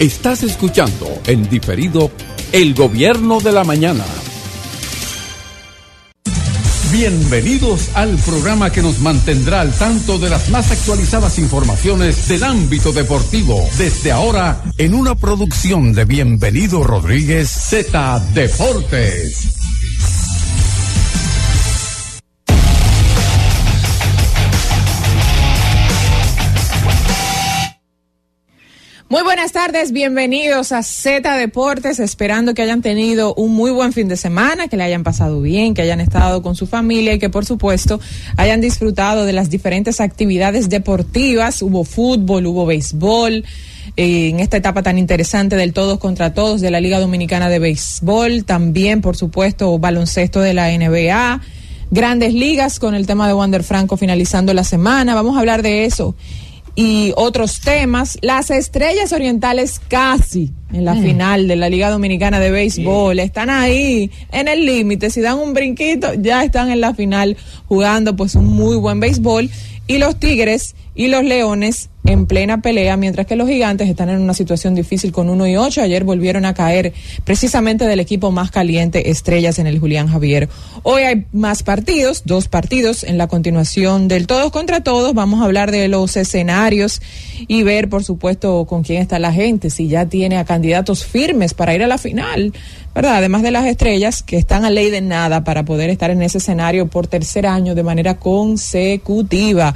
Estás escuchando en diferido El Gobierno de la Mañana. Bienvenidos al programa que nos mantendrá al tanto de las más actualizadas informaciones del ámbito deportivo. Desde ahora, en una producción de Bienvenido Rodríguez Z Deportes. Muy buenas tardes, bienvenidos a Z Deportes, esperando que hayan tenido un muy buen fin de semana, que le hayan pasado bien, que hayan estado con su familia y que por supuesto hayan disfrutado de las diferentes actividades deportivas. Hubo fútbol, hubo béisbol. Eh, en esta etapa tan interesante del todos contra todos de la Liga Dominicana de Béisbol, también por supuesto baloncesto de la NBA, grandes ligas con el tema de Wander Franco finalizando la semana, vamos a hablar de eso y otros temas. Las estrellas orientales casi en la mm. final de la Liga Dominicana de Béisbol. Están ahí en el límite. Si dan un brinquito, ya están en la final jugando pues un muy buen béisbol. Y los Tigres y los Leones en plena pelea, mientras que los gigantes están en una situación difícil con 1 y 8. Ayer volvieron a caer precisamente del equipo más caliente, Estrellas en el Julián Javier. Hoy hay más partidos, dos partidos en la continuación del todos contra todos. Vamos a hablar de los escenarios y ver, por supuesto, con quién está la gente, si ya tiene a candidatos firmes para ir a la final, ¿verdad? Además de las estrellas que están a ley de nada para poder estar en ese escenario por tercer año de manera consecutiva.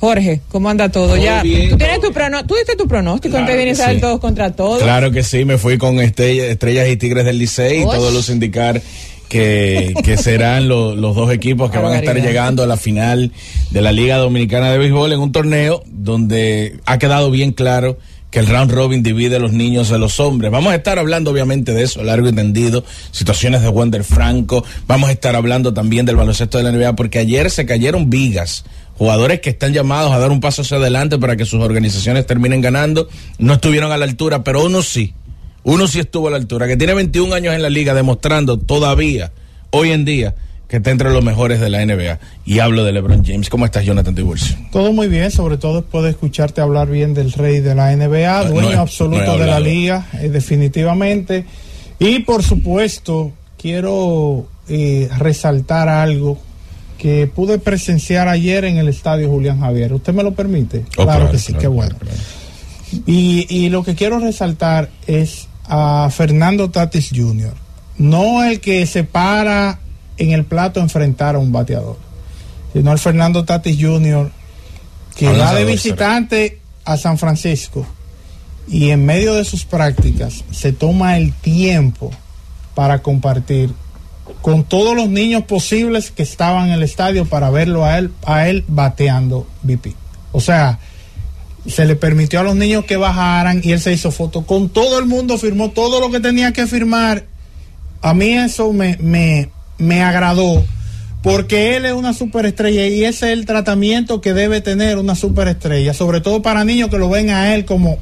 Jorge, ¿cómo anda todo? ya, ¿tú, tienes tu ¿Tú diste tu pronóstico antes de iniciar el todos contra todos? Claro que sí, me fui con estrellas, y tigres del Licey y todos los indicar que, que serán los dos equipos que van a estar llegando a la final de la Liga Dominicana de Béisbol en un torneo donde ha quedado bien claro que el round robin divide a los niños de los hombres. Vamos a estar hablando obviamente de eso, largo y tendido, situaciones de Wander Franco, vamos a estar hablando también del baloncesto de la NBA, porque ayer se cayeron vigas jugadores que están llamados a dar un paso hacia adelante para que sus organizaciones terminen ganando, no estuvieron a la altura, pero uno sí, uno sí estuvo a la altura, que tiene 21 años en la liga demostrando todavía, hoy en día, que está entre los mejores de la NBA. Y hablo de LeBron James. ¿Cómo estás, Jonathan Tiburcio? Todo muy bien, sobre todo después de escucharte hablar bien del rey de la NBA, dueño absoluto de la liga, eh, definitivamente. Y por supuesto, quiero eh, resaltar algo que pude presenciar ayer en el estadio Julián Javier. ¿Usted me lo permite? Oh, claro, que sí, qué bueno. Y, y lo que quiero resaltar es a Fernando Tatis Jr., no el que se para en el plato a enfrentar a un bateador, sino el Fernando Tatis Jr., que va de visitante a San Francisco y en medio de sus prácticas se toma el tiempo para compartir con todos los niños posibles que estaban en el estadio para verlo a él, a él bateando BP. O sea, se le permitió a los niños que bajaran y él se hizo foto con todo el mundo, firmó todo lo que tenía que firmar. A mí eso me, me, me agradó porque él es una superestrella y ese es el tratamiento que debe tener una superestrella, sobre todo para niños que lo ven a él como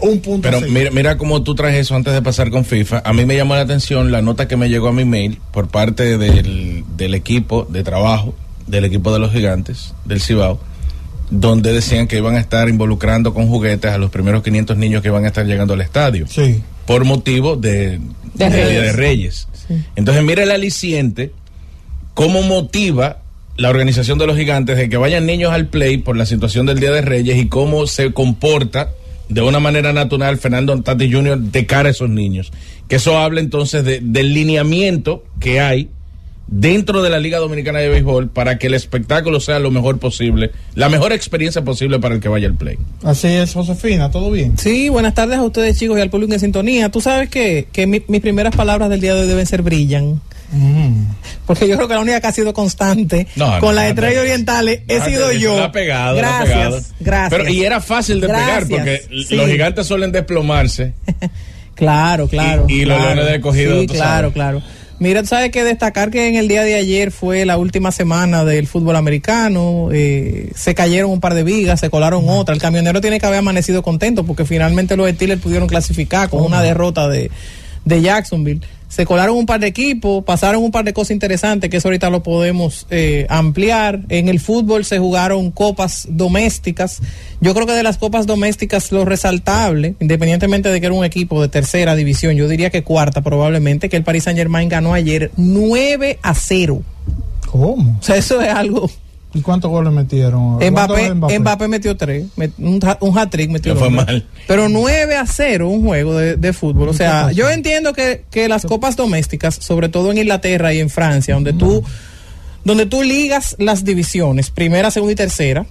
un punto. Pero mira, mira cómo tú traes eso antes de pasar con FIFA. A mí me llamó la atención la nota que me llegó a mi mail por parte del, del equipo de trabajo, del equipo de los gigantes, del Cibao, donde decían que iban a estar involucrando con juguetes a los primeros 500 niños que iban a estar llegando al estadio. Sí. Por motivo de, de, Reyes. de Reyes. Entonces mira el aliciente, cómo motiva la organización de los gigantes de que vayan niños al play por la situación del Día de Reyes y cómo se comporta de una manera natural Fernando Tati Jr. de cara a esos niños. Que eso habla entonces de, del lineamiento que hay dentro de la Liga Dominicana de Béisbol para que el espectáculo sea lo mejor posible, la mejor experiencia posible para el que vaya al play. Así es, Josefina, ¿todo bien? Sí, buenas tardes a ustedes chicos y al público en sintonía. Tú sabes que, que mi, mis primeras palabras del día de hoy deben ser brillan. Mm. Porque yo creo que la única que ha sido constante No, con no, las estrellas no. orientales he sido yo. ha pegado, lo ha gracias, pegado. gracias. Pero, y era fácil de pegar Gracias, porque sí. los gigantes suelen desplomarse. Claro, claro. Y- y los. Leones de Escogido, Sí, claro, sabes. claro. Mira, tú sabes que destacar que en el día de ayer fue la última semana del fútbol americano, eh, se cayeron un par de vigas, se colaron otra. El camionero tiene que haber amanecido contento porque finalmente los Steelers pudieron clasificar con una derrota de, de Jacksonville. Se colaron un par de equipos, pasaron un par de cosas interesantes, que eso ahorita lo podemos eh, ampliar. En el fútbol se jugaron copas domésticas. Yo creo que de las copas domésticas lo resaltable, independientemente de que era un equipo de tercera división, yo diría que cuarta probablemente, que el Paris Saint Germain ganó ayer 9 a 0. ¿Cómo? O sea, eso es algo ¿Y cuántos goles metieron? Mbappé, Mbappé? metió tres, un, un hat-trick metió no fue mal. Pero 9 a 0 un juego de, de fútbol. O sea, yo entiendo que, que, las copas domésticas, sobre todo en Inglaterra y en Francia, donde tú, donde tú ligas las divisiones, primera, segunda y tercera,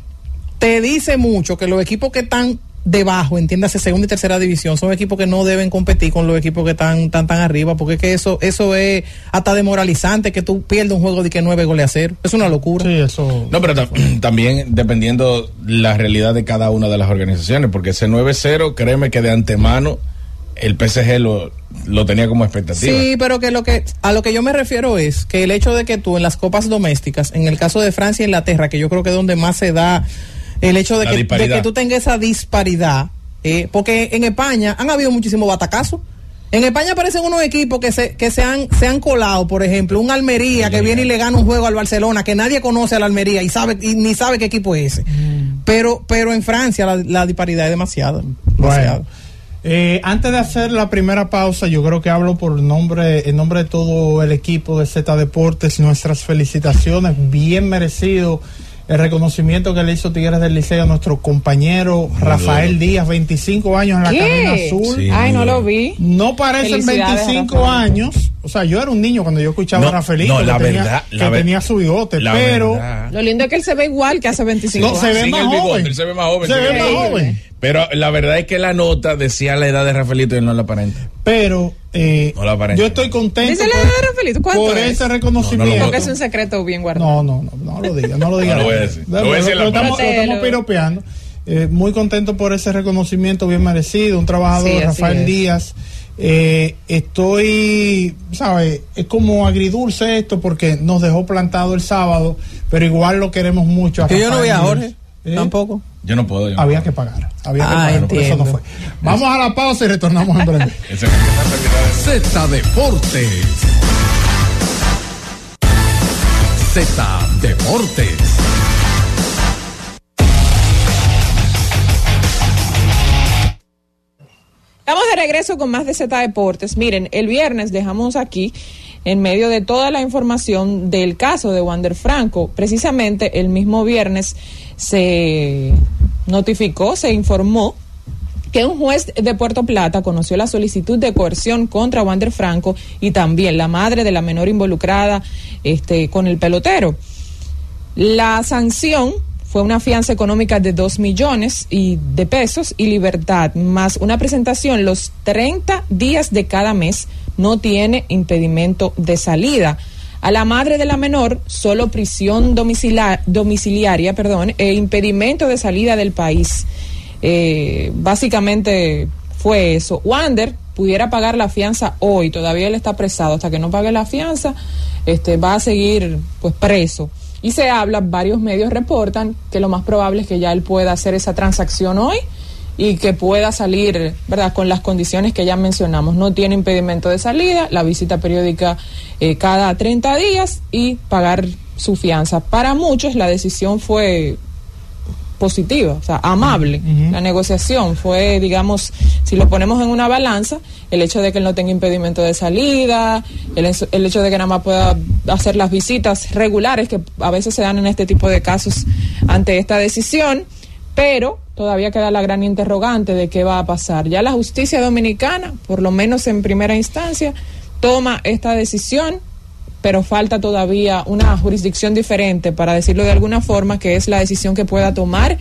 te dice mucho que los equipos que están debajo, entiéndase segunda y tercera división, son equipos que no deben competir con los equipos que están tan tan arriba, porque es que eso eso es hasta demoralizante que tú pierdas un juego de que nueve goles a cero. Es una locura. Sí, eso. No, pero también dependiendo la realidad de cada una de las organizaciones, porque ese 9-0, créeme que de antemano el PSG lo, lo tenía como expectativa. Sí, pero que lo que a lo que yo me refiero es que el hecho de que tú en las copas domésticas, en el caso de Francia y Inglaterra, que yo creo que es donde más se da el hecho de, que, de que, tú tengas esa disparidad, eh, porque en España han habido muchísimos batacazos. En España aparecen unos equipos que se, que se han, se han colado, por ejemplo, un Almería que viene y le gana un juego al Barcelona, que nadie conoce al Almería y sabe y ni sabe qué equipo es ese. Mm. Pero, pero en Francia la, disparidad es demasiada. Bueno, eh, antes de hacer la primera pausa, yo creo que hablo por nombre, en nombre de todo el equipo de Z Deportes, nuestras felicitaciones, bien merecido el reconocimiento que le hizo Tigres del Liceo a nuestro compañero Rafael Díaz, 25 años en la cadena azul. Ay, no lo vi. No parecen 25 años. O sea, yo era un niño cuando yo escuchaba a Rafaelito no, que, tenía, que tenía, su bigote, pero lo lindo es que él se ve igual que hace 25 años. Se ve, más joven. se ve más joven. Se ve más joven. Pero la verdad es que la nota decía la edad de Rafaelito y él no la aparenta. Pero eh, yo estoy contento ¿Dice la edad de Rafaelito? por es? ese reconocimiento. Porque es un secreto bien guardado. No, no, no, no lo diga, no lo diga. no lo voy a decir. Lo, voy a decir lo, estamos, lo estamos piropeando. Eh, muy contento por ese reconocimiento bien merecido, un trabajador, sí, Rafael Díaz. Eh, estoy, ¿sabes? Es como agridulce esto porque nos dejó plantado el sábado, pero igual lo queremos mucho. A yo no voy a Jorge, ¿Eh? tampoco. Yo no puedo. Yo Había no que pagar. Había que ah, pagar. Por eso no fue. Vamos a la pausa y retornamos en breve. Z Deportes. Z Deportes. Estamos de regreso con más de Z Deportes. Miren, el viernes dejamos aquí en medio de toda la información del caso de Wander Franco. Precisamente el mismo viernes se notificó, se informó que un juez de Puerto Plata conoció la solicitud de coerción contra Wander Franco y también la madre de la menor involucrada este, con el pelotero. La sanción fue una fianza económica de dos millones y de pesos y libertad, más una presentación los 30 días de cada mes, no tiene impedimento de salida. A la madre de la menor, solo prisión domiciliaria perdón, e impedimento de salida del país. Eh, básicamente fue eso. Wander pudiera pagar la fianza hoy, todavía él está apresado, hasta que no pague la fianza, este, va a seguir pues preso. Y se habla, varios medios reportan que lo más probable es que ya él pueda hacer esa transacción hoy y que pueda salir, ¿verdad?, con las condiciones que ya mencionamos. No tiene impedimento de salida, la visita periódica eh, cada 30 días y pagar su fianza. Para muchos la decisión fue positiva, o sea, amable. La negociación fue, digamos, si lo ponemos en una balanza, el hecho de que él no tenga impedimento de salida, el, el, hecho de que nada más pueda hacer las visitas regulares que a veces se dan en este tipo de casos ante esta decisión, pero todavía queda la gran interrogante de qué va a pasar. Ya la justicia dominicana, por lo menos en primera instancia, toma esta decisión, pero falta todavía una jurisdicción diferente, para decirlo de alguna forma, que es la decisión que pueda tomar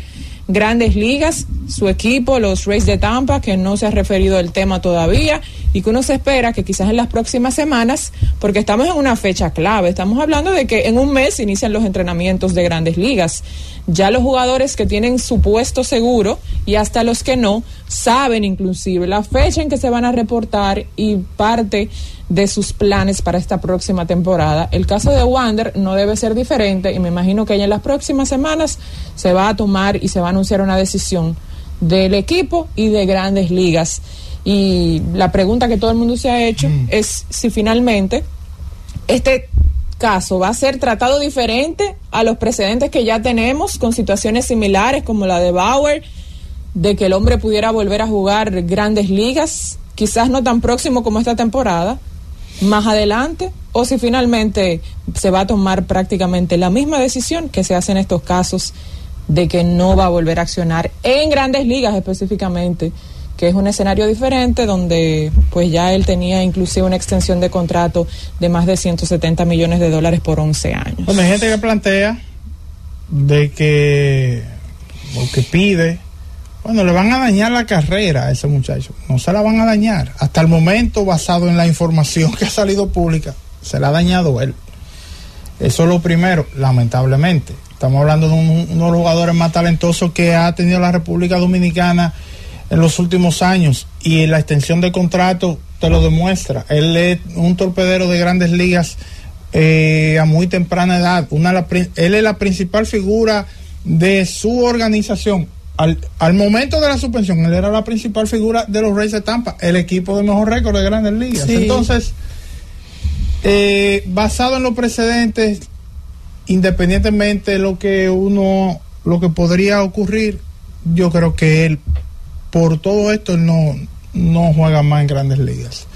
grandes ligas, su equipo, los Rays de Tampa, que no se ha referido al tema todavía y que uno se espera que quizás en las próximas semanas, porque estamos en una fecha clave, estamos hablando de que en un mes inician los entrenamientos de grandes ligas. Ya los jugadores que tienen su puesto seguro y hasta los que no, saben inclusive la fecha en que se van a reportar y parte de sus planes para esta próxima temporada. El caso de Wander no debe ser diferente y me imagino que ya en las próximas semanas se va a tomar y se va a anunciar una decisión del equipo y de grandes ligas. Y la pregunta que todo el mundo se ha hecho mm. es si finalmente este va a ser tratado diferente a los precedentes que ya tenemos con situaciones similares como la de Bauer, de que el hombre pudiera volver a jugar grandes ligas, quizás no tan próximo como esta temporada, más adelante, o si finalmente se va a tomar prácticamente la misma decisión que se hace en estos casos de que no va a volver a accionar en grandes ligas específicamente que es un escenario diferente donde pues ya él tenía inclusive una extensión de contrato de más de 170 millones de dólares por 11 años. Bueno, hay gente que plantea de que o que pide, bueno, le van a dañar la carrera a ese muchacho, no se la van a dañar. Hasta el momento, basado en la información que ha salido pública, se la ha dañado él. Eso es lo primero, lamentablemente. Estamos hablando de uno de los jugadores más talentosos que ha tenido la República Dominicana en los últimos años y la extensión de contrato te lo demuestra. Él es un torpedero de grandes ligas eh, a muy temprana edad. Una, él es la principal figura de su organización. Al, al, momento de la suspensión, él era la principal figura de los Reyes de Tampa, el equipo de mejor récord de grandes ligas. Entonces, eh, basado en los precedentes, independientemente de lo que uno, lo que podría ocurrir, yo creo que él por todo esto no, no juega más en grandes ligas.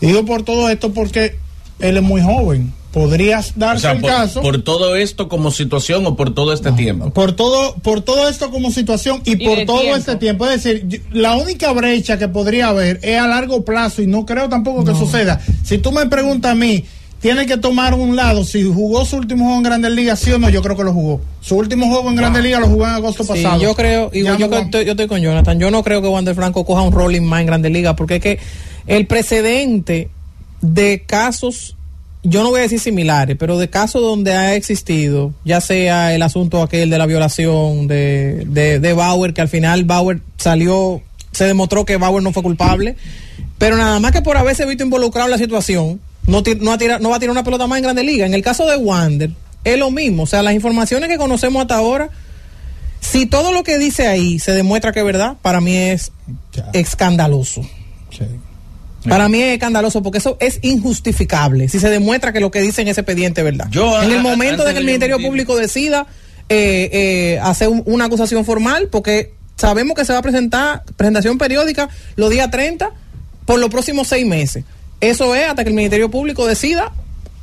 Y digo por todo esto porque él es muy joven. Podrías darse el caso. Por todo esto como situación o por todo este tiempo. Por todo, por todo esto como situación y, por todo este tiempo. Es decir, la única brecha que podría haber es a largo plazo y no creo tampoco que suceda. Si tú me preguntas a mí, tiene que tomar un lado. Si jugó su último juego en Grandes Ligas, sí o no, yo creo que lo jugó. Su último juego en Grandes Ligas lo jugó en agosto pasado. Yo creo, y yo, estoy, yo, estoy, con Jonathan, yo no creo que Wander Franco coja un rolling más en Grandes Ligas, porque es que el precedente de casos, yo no voy a decir similares, pero de casos donde ha existido, ya sea el asunto aquel de la violación de, de, de Bauer, que al final Bauer salió, se demostró que Bauer no fue culpable, pero nada más que por haberse visto involucrado en la situación, no, no, va a tirar una pelota más en Grande Liga. En el caso de Wander, es lo mismo. O sea, las informaciones que conocemos hasta ahora, si todo lo que dice ahí se demuestra que es verdad, para mí es escandaloso. Para mí es escandaloso porque eso es injustificable si se demuestra que lo que dice en ese expediente es verdad. en el momento de que el Ministerio Público decida eh, eh, hacer una acusación formal, porque sabemos que se va a presentar presentación periódica los días 30 por los próximos seis meses. Eso es hasta que el Ministerio Público decida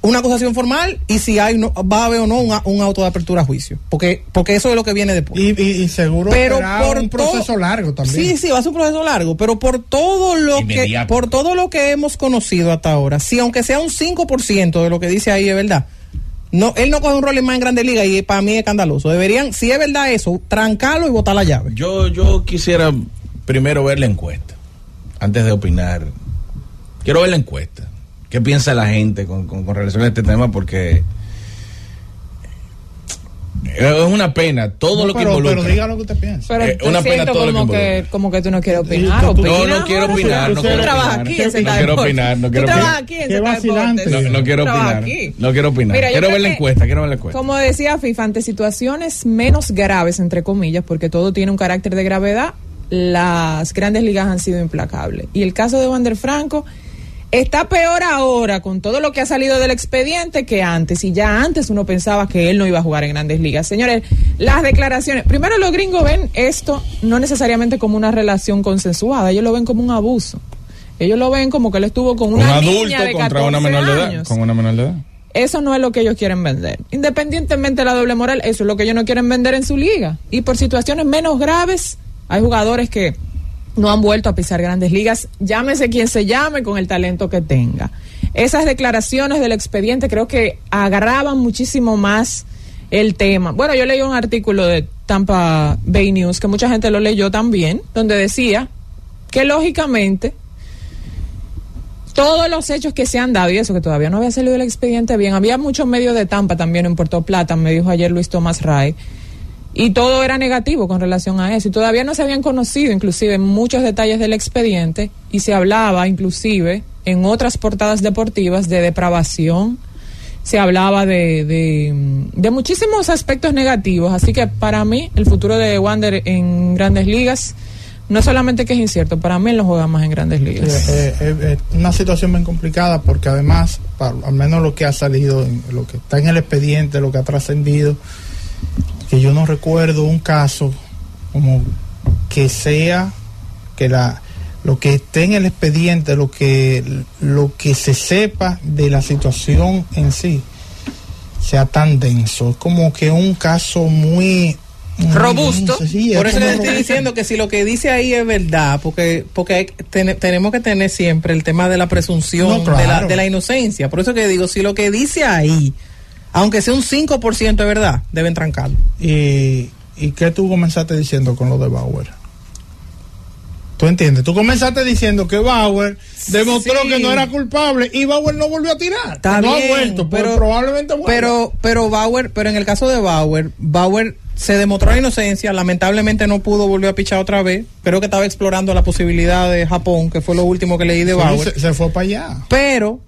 una acusación formal y si hay no, va a haber o no un, auto de apertura a juicio. Porque, porque eso es lo que viene después. Y, seguro pero por un proceso largo también. Sí, sí, va a ser un proceso largo, pero por todo lo que por todo lo que hemos conocido hasta ahora, si aunque sea un 5% de lo que dice ahí es verdad, no, él no coge un rol más en Grande Liga y para mí es escandaloso. Deberían, si es verdad eso, trancarlo y botar la llave. Yo, yo quisiera primero ver la encuesta antes de opinar Quiero ver la encuesta. ¿Qué piensa la gente con, con, relación a este tema? Porque es una pena todo lo que involucra. Pero diga lo que usted piensa. Pero es una pena todo como lo que, que Como que tú no quieres opinar. no, no quiero opinar. No quiero en No quiero opinar. No quiero opinar. no quiero opinar. No quiero opinar. quiero ver la encuesta. Quiero ver la encuesta. Como decía FIFA, ante situaciones menos graves, entre comillas, porque todo tiene un carácter de gravedad, las grandes ligas han sido implacables. Y el caso de Wander Franco Está peor ahora con todo lo que ha salido del expediente que antes. Y ya antes uno pensaba que él no iba a jugar en grandes ligas. Señores, las declaraciones. Primero, los gringos ven esto no necesariamente como una relación consensuada. Ellos lo ven como un abuso. Ellos lo ven como que él estuvo con una un adulto contra una menor de edad. Con una menor de edad. Eso no es lo que ellos quieren vender. Independientemente de la doble moral, eso es lo que ellos no quieren vender en su liga. Y por situaciones menos graves, hay jugadores que no han vuelto a pisar grandes ligas, llámese quien se llame con el talento que tenga. Esas declaraciones del expediente creo que agarraban muchísimo más el tema. Bueno, yo leí un artículo de Tampa Bay News que mucha gente lo leyó también, donde decía que lógicamente todos los hechos que se han dado, y eso que todavía no había salido el expediente bien, había muchos medios de Tampa también en Puerto Plata, me dijo ayer Luis Tomás Ray, y todo era negativo con relación a eso. Y todavía no se habían conocido, inclusive, muchos detalles del expediente y se hablaba, inclusive, en otras portadas deportivas de depravación. Se hablaba de, de, muchísimos aspectos negativos. Así que para mí, el futuro de Wander en grandes ligas no solamente que es incierto, para mí él no juega más en grandes ligas. Es una situación bien complicada porque además, al menos lo que ha salido, lo que está en el expediente, lo que ha trascendido, que yo no recuerdo un caso como que sea que la lo que esté en el expediente, lo que lo que se sepa de la situación en sí sea tan denso. Es como que un caso muy robusto. Por eso le estoy diciendo que si lo que dice ahí es verdad, porque porque tenemos que tener siempre el tema de la presunción de, la, de la inocencia. Por eso que digo, si lo que dice ahí, aunque sea un 5% de verdad, deben trancarlo. ¿Y, ¿Y qué tú comenzaste diciendo con lo de Bauer? ¿Tú entiendes? Tú comenzaste diciendo que Bauer demostró que no era culpable y Bauer no volvió a tirar. no ha vuelto, pero probablemente Pero, pero Bauer, pero en el caso de Bauer, Bauer se demostró la inocencia, lamentablemente no pudo volver a pichar otra vez. Creo que estaba explorando la posibilidad de Japón, que fue lo último que leí de Bauer. se fue para allá. Pero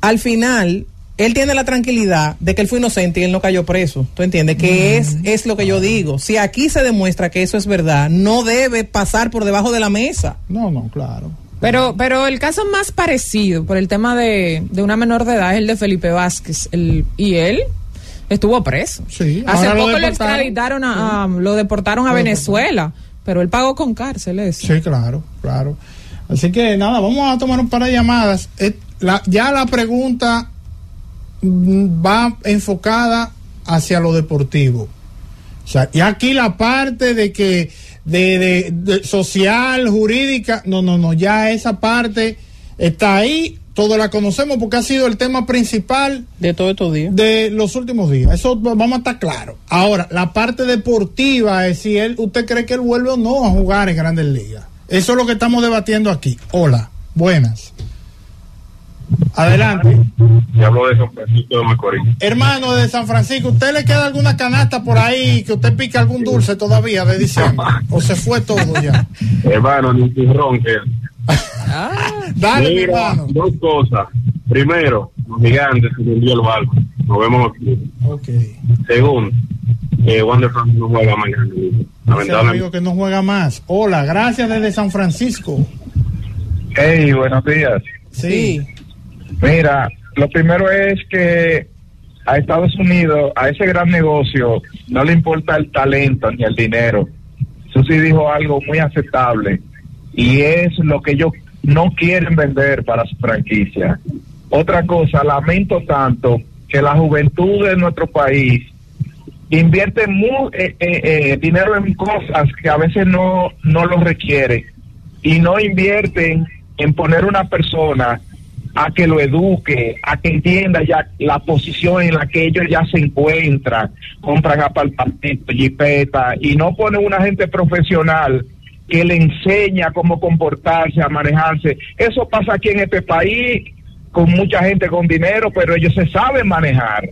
al final él tiene la tranquilidad de que él fue inocente y él no cayó preso. ¿Tú entiendes? Que es, es lo que yo digo. Si aquí se demuestra que eso es verdad, no debe pasar por debajo de la mesa. No, no, claro. Pero, pero el caso más parecido por el tema de, una menor de edad es el de Felipe Vázquez. El, y él estuvo preso. Sí, Hace poco lo, extraditaron a, lo deportaron a Venezuela, pero él pagó con cárcel eso. Sí, claro, claro. Así que nada, vamos a tomar un par de llamadas. Eh, ya la pregunta va enfocada hacia lo deportivo. O sea, y aquí la parte de que de, social, jurídica, no, no, no, ya esa parte está ahí, todos la conocemos porque ha sido el tema principal de todos estos días. De los últimos días. Eso vamos a estar claro. Ahora, la parte deportiva es si él, usted cree que él vuelve o no a jugar en Grandes Ligas. Eso es lo que estamos debatiendo aquí. Hola, buenas. Adelante. Y hablo de San Francisco de Macorís. Hermano de San Francisco, ¿usted le queda alguna canasta por ahí que usted pique algún dulce todavía de diciembre? ¿O se fue todo ya? hermano, ni turrón que. Ah, dale, hermano. Dos cosas. Primero, los gigantes se vendió el barco. Nos vemos aquí. Ok. Segundo, eh, Wander no juega más. Lamentablemente. amigo que no juega más. Hola, gracias desde San Francisco. Hey, buenos días. sí. Mira, lo primero es que a Estados Unidos, a ese gran negocio, no le importa el talento ni el dinero. Susi dijo algo muy aceptable y es lo que ellos no quieren vender para su franquicia. Otra cosa, lamento tanto que la juventud de nuestro país invierte muy, eh, eh, eh, dinero en cosas que a veces no, no lo requiere y no invierten en poner una persona a que lo eduque, a que entienda ya la posición en la que ellos ya se encuentran, compran apartamentos, jipeta, y no ponen una gente profesional que le enseña cómo comportarse, a manejarse. Eso pasa aquí en este país con mucha gente con dinero, pero ellos se saben manejar.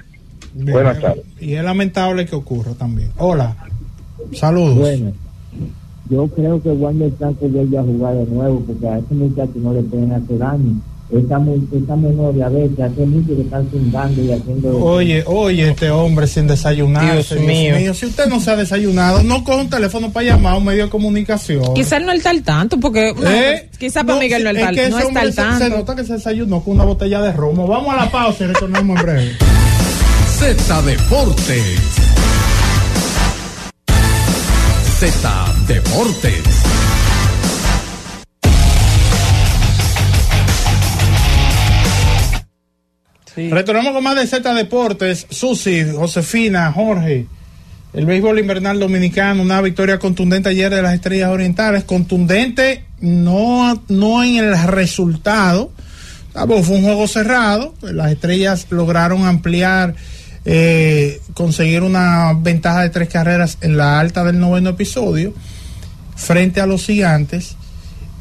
Buenas tardes. Y es lamentable que ocurra también. Hola, saludos. Bueno, yo creo que Wander Franco vuelve a jugar de nuevo porque a ese muchacho no le pueden hacer daño esta, esta menor a veces hace mucho que están zingando y haciendo oye oye este hombre sin desayunar Dios, mío. si usted no se ha desayunado no coge un teléfono para llamar a un medio de comunicación. Quizás no está al tanto porque ¿Eh? quizás para Miguel no, está, al, no está al tanto se, nota que se desayunó con una botella de romo. Vamos a la pausa y retornamos en breve. Z Deportes. Z Deportes Retornamos con más de Z Deportes. Susi, Josefina, Jorge. El béisbol invernal dominicano, una victoria contundente ayer de las Estrellas Orientales. Contundente no, no en el resultado. Fue un juego cerrado. Las Estrellas lograron ampliar, eh, conseguir una ventaja de tres carreras en la alta del noveno episodio frente a los gigantes.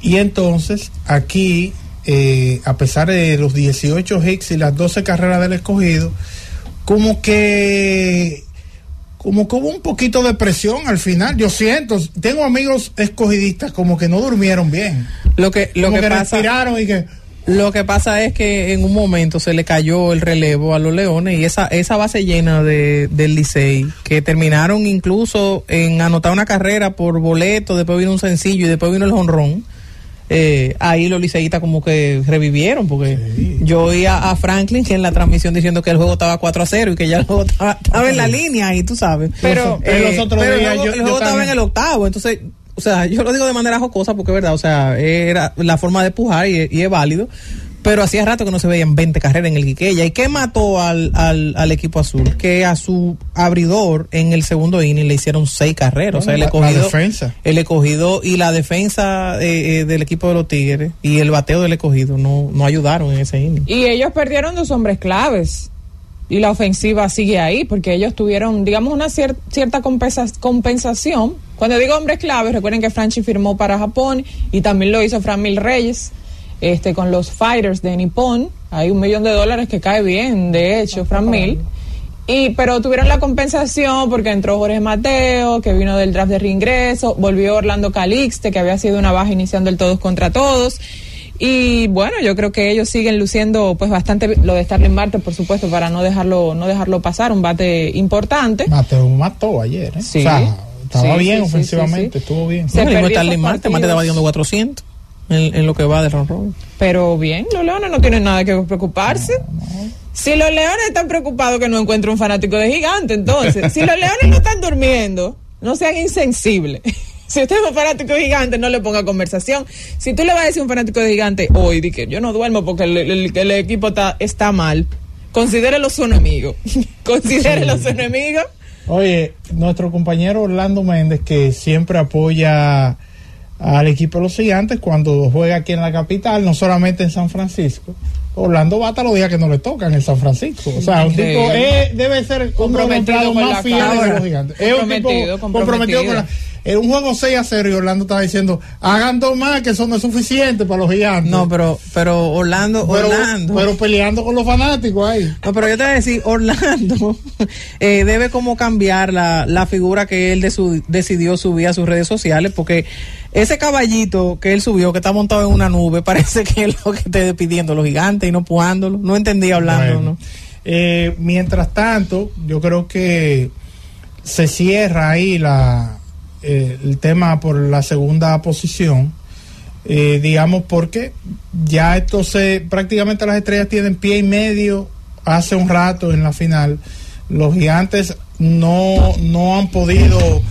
Y entonces aquí eh, a pesar de los 18 hits y las 12 carreras del escogido, como que como que hubo un poquito de presión al final. Yo siento, tengo amigos escogidistas como que no durmieron bien. Lo que lo que, pasa... respiraron y que Lo que pasa es que en un momento se le cayó el relevo a los Leones y esa, esa base llena de, del Licey, que terminaron incluso en anotar una carrera por boleto, después vino un sencillo y después vino el honrón. Eh, ahí los liceístas como que revivieron, porque yo oía a Franklin en la transmisión diciendo que el juego estaba 4 a 0 y que ya el juego estaba, en la línea y tú sabes. Pero, el juego estaba en el octavo, entonces o sea, yo lo digo de manera jocosa porque es verdad, o sea, era la forma de pujar y, es válido. Pero hacía rato que no se veían 20 carreras en el Quiqueya. ¿Y qué mató al, al, equipo azul? Que a su abridor en el segundo inning le hicieron seis carreras. o sea, el escogido, la defensa. El escogido y la defensa eh, eh, del equipo de los Tigres y el bateo del escogido no, no ayudaron en ese inning. Y ellos perdieron dos hombres claves y la ofensiva sigue ahí porque ellos tuvieron, digamos, una cierta compensación. Cuando digo hombres claves, recuerden que Franchi firmó para Japón y también lo hizo Fran Mil Reyes este, con los Fighters de Nippon. Hay un millón de dólares que cae bien, de hecho, Fran Mil. Y, pero tuvieron la compensación porque entró Jorge Mateo, que vino del draft de reingreso, volvió Orlando Calixte, que había sido una baja iniciando el todos contra todos. Y bueno, yo creo que ellos siguen luciendo pues bastante lo de Starling Marte, por supuesto, para no dejarlo no dejarlo pasar, un bate importante. Mateo mató ayer, ¿eh? Sí. O sea, estaba bien ofensivamente, estuvo bien. Se no, Starling Marte, Marte estaba dando 400 en, lo que va de round Pero bien, los Leones no tienen nada que preocuparse. Si los Leones están preocupados que no encuentren un fanático de gigante, entonces, si los Leones no están durmiendo, no sean insensibles. Si usted es un fanático de gigante, no le ponga conversación. Si tú le vas a decir a un fanático de gigante hoy, di que yo no duermo porque el, equipo está, está mal, considérelo su enemigo. considérelo su enemigo. Oye, nuestro compañero Orlando Méndez, que siempre apoya al equipo de los gigantes cuando juega aquí en la capital, no solamente en San Francisco. Orlando Bata los días que no le tocan en San Francisco. O sea, un tipo debe ser comprometido más fiel de los gigantes. Es un tipo comprometido con la en un juego 6 a 0 y Orlando estaba diciendo, hagan dos más que eso no es suficiente para los gigantes. No, pero, pero Orlando, pero, Orlando. Pero peleando con los fanáticos ahí. No, pero yo te voy a decir, Orlando eh, debe como cambiar la, la figura que él de su, decidió subir a sus redes sociales, porque ese caballito que él subió, que está montado en una nube, parece que es lo que esté pidiendo los gigantes y no pujándolo. No entendía Orlando, ¿no? Eh, mientras tanto, yo creo que se cierra ahí la eh, el tema por la segunda posición, eh, digamos porque ya esto se, prácticamente las estrellas tienen pie y medio hace un rato en la final. Los gigantes no, no han podido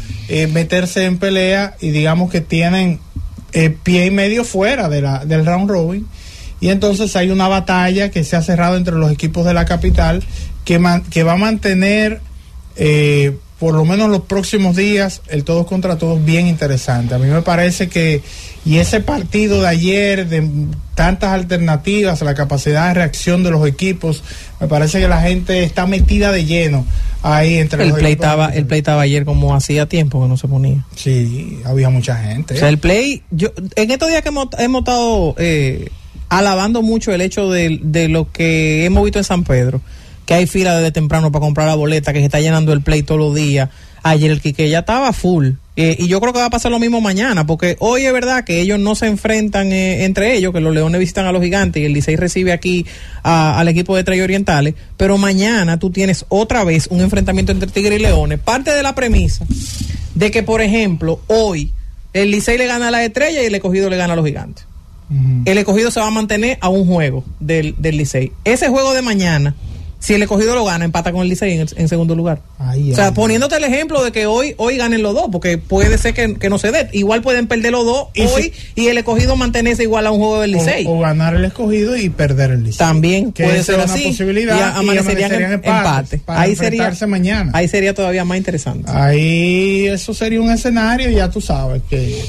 meterse en pelea y digamos que tienen pie y medio fuera de la, del round robin. Y entonces hay una batalla que se ha cerrado entre los equipos de la capital que, que va a mantener eh, por lo menos los próximos días, el todos contra todos bien interesante. A mí me parece que, y ese partido de ayer, de tantas alternativas, la capacidad de reacción de los equipos, me parece que la gente está metida de lleno ahí entre el play estaba El play estaba ayer como hacía tiempo que no se ponía. Sí, había mucha gente. O sea, el play, yo, en estos días que hemos, hemos estado eh, alabando mucho el hecho de, de lo que hemos visto en San Pedro que hay fila desde temprano para comprar la boleta, que se está llenando el play todos los días. Ayer el que ya estaba full. Eh, y yo creo que va a pasar lo mismo mañana, porque hoy es verdad que ellos no se enfrentan eh, entre ellos, que los Leones visitan a los Gigantes y el Licey recibe aquí al equipo de Estrella Orientales, pero mañana tú tienes otra vez un enfrentamiento entre Tigre y Leones. Parte de la premisa de que, por ejemplo, hoy el Licey le gana a la Estrella y el Escogido le gana a los Gigantes. El Escogido se va a mantener a un juego del, del Licey. Ese juego de mañana si el escogido lo gana, empata con el Licey en, segundo lugar. o sea, poniéndote el ejemplo de que hoy hoy ganen los dos, porque puede ser que, no se dé. Igual pueden perder los dos hoy y el escogido mantenerse igual a un juego del Licey. O, ganar el escogido y perder el Licey. También puede ser una así. posibilidad. Y, amanecerían, en empate. ahí sería, mañana. Ahí sería todavía más interesante. Ahí eso sería un escenario, ya tú sabes que.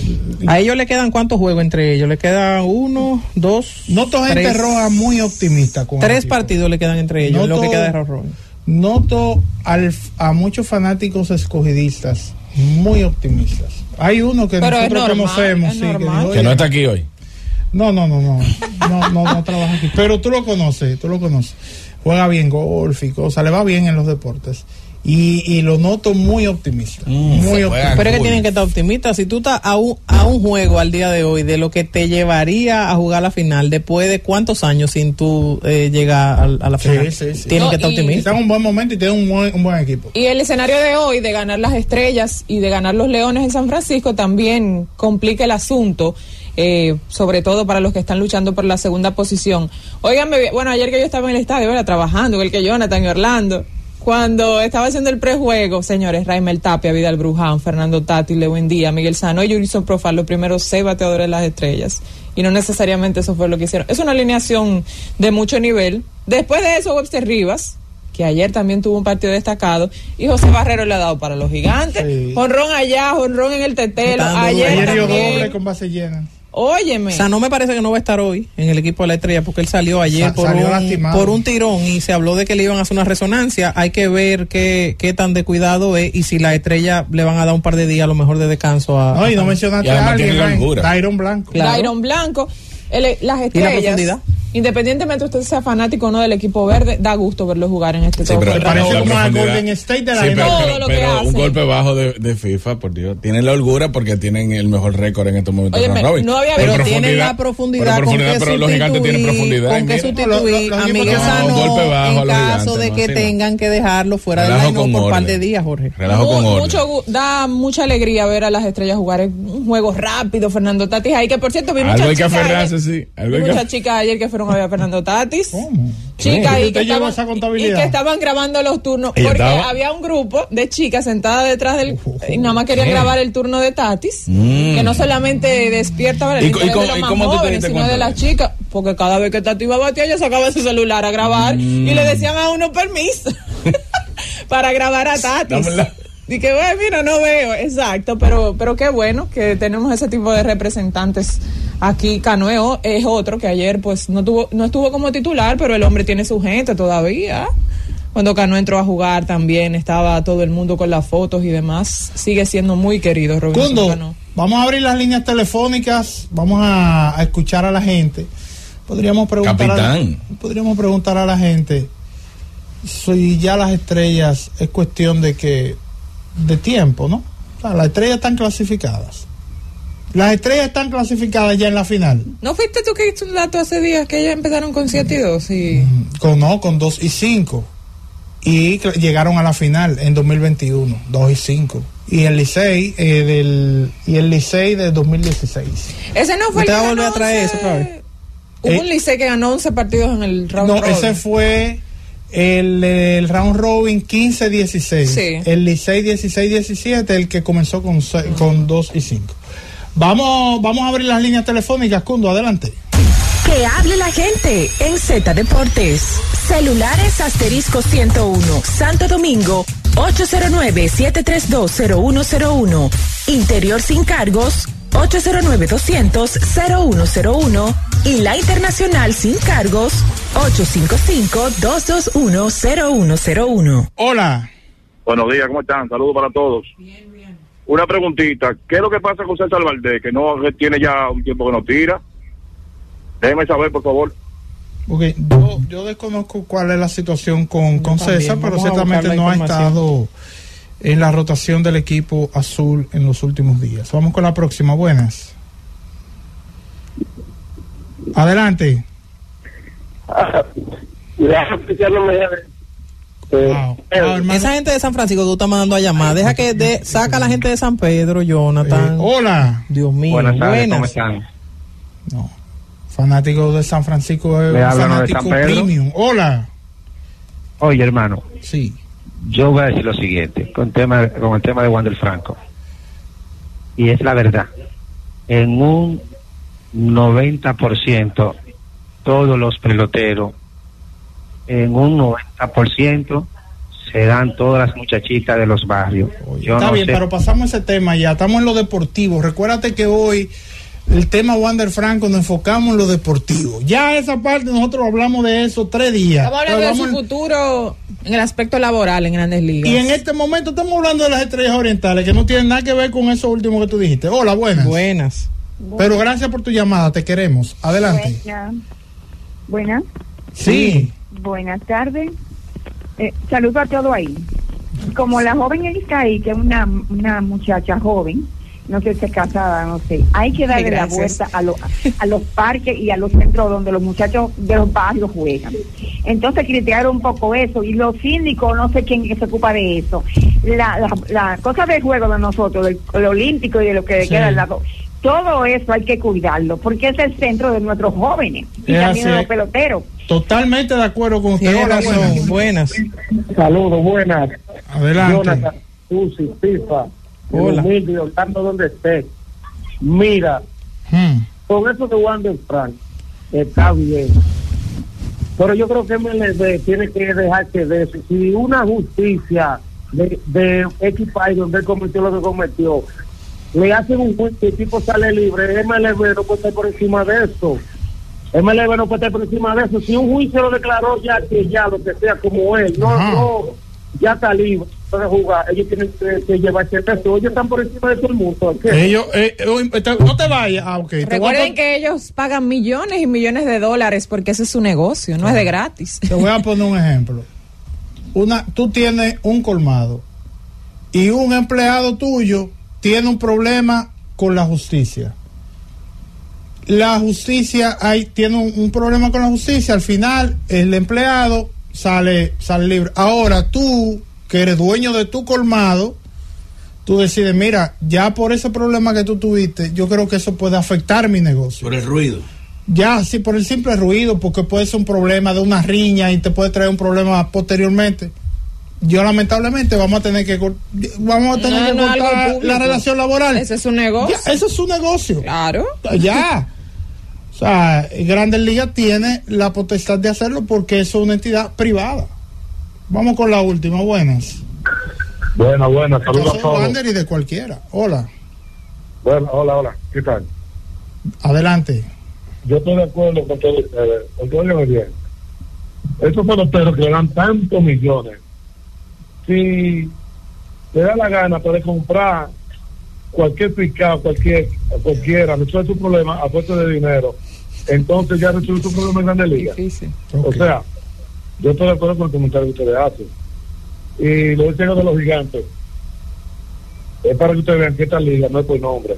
A ellos le quedan cuántos juegos entre ellos? Le quedan uno, dos. Noto gente roja muy optimista con Tres partidos le quedan entre ellos queda Noto a muchos fanáticos escogidistas muy optimistas. Hay uno que nosotros conocemos, que, no está aquí hoy. No, no, no, no, no, no, trabaja aquí. Pero tú lo conoces, tú lo conoces. Juega bien golf y cosas, le va bien en los deportes. Y, lo noto muy optimista. Mm, muy optimista. Pero es que tienen que estar optimistas. Si tú estás a un, a un juego al día de hoy de lo que te llevaría a jugar la final después de cuántos años sin tú eh, llegar a, la final, sí, sí, tienen que estar optimistas. Están en un buen momento y tienen un buen, un buen equipo. Y el escenario de hoy de ganar las estrellas y de ganar los leones en San Francisco también complica el asunto. Eh, sobre todo para los que están luchando por la segunda posición. Óigame, bueno, ayer que yo estaba en el estadio, era trabajando, el que Jonathan y Orlando, cuando estaba haciendo el prejuego, señores, Raimel Tapia, Vidal Bruján, Fernando Tati, Lewin Díaz, Miguel Sano y Jurison Profal, los primeros seis bateadores de las estrellas. Y no necesariamente eso fue lo que hicieron. Es una alineación de mucho nivel. Después de eso, Webster Rivas, que ayer también tuvo un partido destacado, y José Barrero le ha dado para los gigantes. Honrón allá, honrón en el tetelo. Ayer, ayer también. doble con base llena. Óyeme. O sea, no me parece que no va a estar hoy en el equipo de la estrella porque él salió ayer por, un, por un tirón y se habló de que le iban a hacer una resonancia. Hay que ver qué, qué tan de cuidado es y si la estrella le van a dar un par de días a lo mejor de descanso a. No, y no mencionaste a alguien, Tyron Blanco. Claro. Blanco. las estrellas. ¿Y la profundidad? Independientemente usted sea fanático o no del equipo verde, da gusto verlo jugar en este sí, pero, parece como a Golden State de la sí, pero, pero, un golpe bajo de, de, FIFA, por Dios. Tienen la holgura porque tienen el mejor récord en estos momentos. Oye, no había pero tienen la profundidad, pero, profundidad, pero los gigantes tienen profundidad. Con que sustituir a Miguel Sano en caso de que tengan que dejarlo fuera del line por un par de días, Jorge. Relajo con mucho, da mucha alegría ver a las estrellas jugar en un juego rápido, Fernando Tatis ahí que por cierto vi muchas chicas. sí. Muchas chicas fueron a Fernando Tatis. Chicas, y, que estaban, y que estaban grabando los turnos. Porque había un grupo de chicas sentadas detrás del. y nada más querían grabar el turno de Tatis. Mm. Que no solamente despierta el interés de los más jóvenes, sino de las chicas. Porque cada vez que Tatis iba a batear, ella sacaba su celular a grabar y le mm. decían a uno permiso para grabar a Tatis. Y que, bueno, mira, no veo, exacto, pero, pero qué bueno que tenemos ese tipo de representantes Aquí Canoe es otro que ayer pues no tuvo no estuvo como titular, pero el hombre tiene su gente todavía. Cuando Cano entró a jugar también estaba todo el mundo con las fotos y demás. Sigue siendo muy querido Robinson Vamos a abrir las líneas telefónicas, vamos a, escuchar a la gente. Podríamos preguntar A, podríamos preguntar a la gente si ya las estrellas es cuestión de que de tiempo, ¿no? O sea, las estrellas están clasificadas. Las estrellas están clasificadas ya en la final. ¿No fuiste tú que hiciste un dato hace días que ellas empezaron con 7 y 2? Y... Mm, con, no, con 2 y 5. Y llegaron a la final en 2021, 2 y 5. Y el Licey eh, del y el Licey de 2016. Ese no fue el que va a volver a traer eso otra vez? Hubo un eh, Licey que ganó 11 partidos en el round robin. No, ese fue el, el, round robin 15-16. Sí. El Licey 16-17, el que comenzó con, con 2 y 5. Vamos, vamos a abrir las líneas telefónicas, Cundo, adelante. Que hable la gente en Z Deportes. Celulares asterisco 101, Santo Domingo, 809-7320101. Interior sin cargos, 809-200-0101. Y la internacional sin cargos, 855-221-0101. Hola. Buenos días, ¿cómo están? Saludos para todos. Bien. Una preguntita, ¿qué es lo que pasa con César Valdés? Que no tiene ya un tiempo que no tira. Déjeme saber, por favor. Okay. Yo, yo desconozco cuál es la situación con, con César, pero ciertamente no ha estado en la rotación del equipo azul en los últimos días. Vamos con la próxima. Buenas. Adelante. Ah, eh, esa gente de San Francisco tú estás mandando a llamar. Deja que de, saca a la gente de San Pedro, Jonathan. Eh, hola. Dios mío. Buenas tardes, ¿cómo están? No. Fanático de San Francisco es un fanático premium. Hola. Oye, hermano. Sí. Yo voy a decir lo siguiente con, tema, con el tema de Wander Franco. Y es la verdad. En un 90% todos los peloteros en un 90% se dan todas las muchachitas de los barrios. está bien, pero pasamos ese tema ya, estamos en lo deportivo. Recuérdate que hoy el tema Wander Franco nos enfocamos en lo deportivo. Ya esa parte nosotros hablamos de eso tres días. Estamos hablando de su futuro en el aspecto laboral en Grandes Ligas. Y en este momento estamos hablando de las estrellas orientales que no tienen nada que ver con eso último que tú dijiste. Hola, buenas. Buenas. Pero gracias por tu llamada, te queremos. Adelante. Buenas. Sí. Buenas tardes. Eh, saludo a todo ahí. como la joven está ahí, que es una, una muchacha joven, no sé si es casada, no sé, hay que darle la vuelta a, los a los parques y a los centros donde los muchachos de los barrios juegan. Entonces criticar un poco eso y los síndicos, no sé quién se ocupa de eso. La, la, la cosa del juego de nosotros, del, olímpico y de lo que queda al lado, todo eso hay que cuidarlo, porque es el centro de nuestros jóvenes y también de los peloteros. Totalmente de acuerdo con usted. Hola, buenas. Saludos, buenas. Adelante. Jonathan, Susi, Pifa, Hola. Humilde, Orlando, donde esté. Mira, hmm. con eso de Wander Frank, está bien. Pero yo creo que MLB tiene que dejarse de eso. Si una justicia de, de equipaje donde él cometió lo que cometió, le hacen un juicio y el tipo sale libre, MLB no puede estar por encima de eso. MLB no puede estar por encima de eso. Si un juicio lo declaró ya que ya lo que sea como él, no, no, ya está libre de jugar, ellos tienen que, que llevarse peso. Ellos están por encima de todo el mundo. Ellos, eh, eh no te vayas. Ah, Recuerden que ellos pagan millones y millones de dólares porque ese es su negocio, no es de gratis. Te voy a poner un ejemplo. Una, tú tienes un colmado y un empleado tuyo tiene un problema con la justicia. La justicia hay, tiene un, problema con la justicia. Al final, el empleado sale, sale libre. Ahora tú, que eres dueño de tu colmado, tú decides, mira, ya por ese problema que tú tuviste, yo creo que eso puede afectar mi negocio. Por el ruido. Ya, sí, por el simple ruido, porque puede ser un problema de una riña y te puede traer un problema posteriormente yo lamentablemente vamos a tener que vamos a tener que cortar la relación laboral. Ese es un negocio. eso es su negocio. Claro. Ya. O sea, Grandes Ligas tiene la potestad de hacerlo porque es una entidad privada. Vamos con la última, buenas. Buenas, buenas, saludos a todos. y de cualquiera. Hola. Bueno, hola, hola, ¿qué tal? Adelante. Yo estoy de acuerdo con todos ustedes, con bien. Esos peloteros que le dan tantos millones si le da la gana puede comprar cualquier picado, cualquier, cualquiera, resuelve su problema a fuerza de dinero, entonces ya resuelve su problema en Grande Liga. O sea, yo estoy de acuerdo con el comentario que ustedes hacen. Y lo dice de los gigantes. Es para que ustedes vean que esta liga no es por nombre.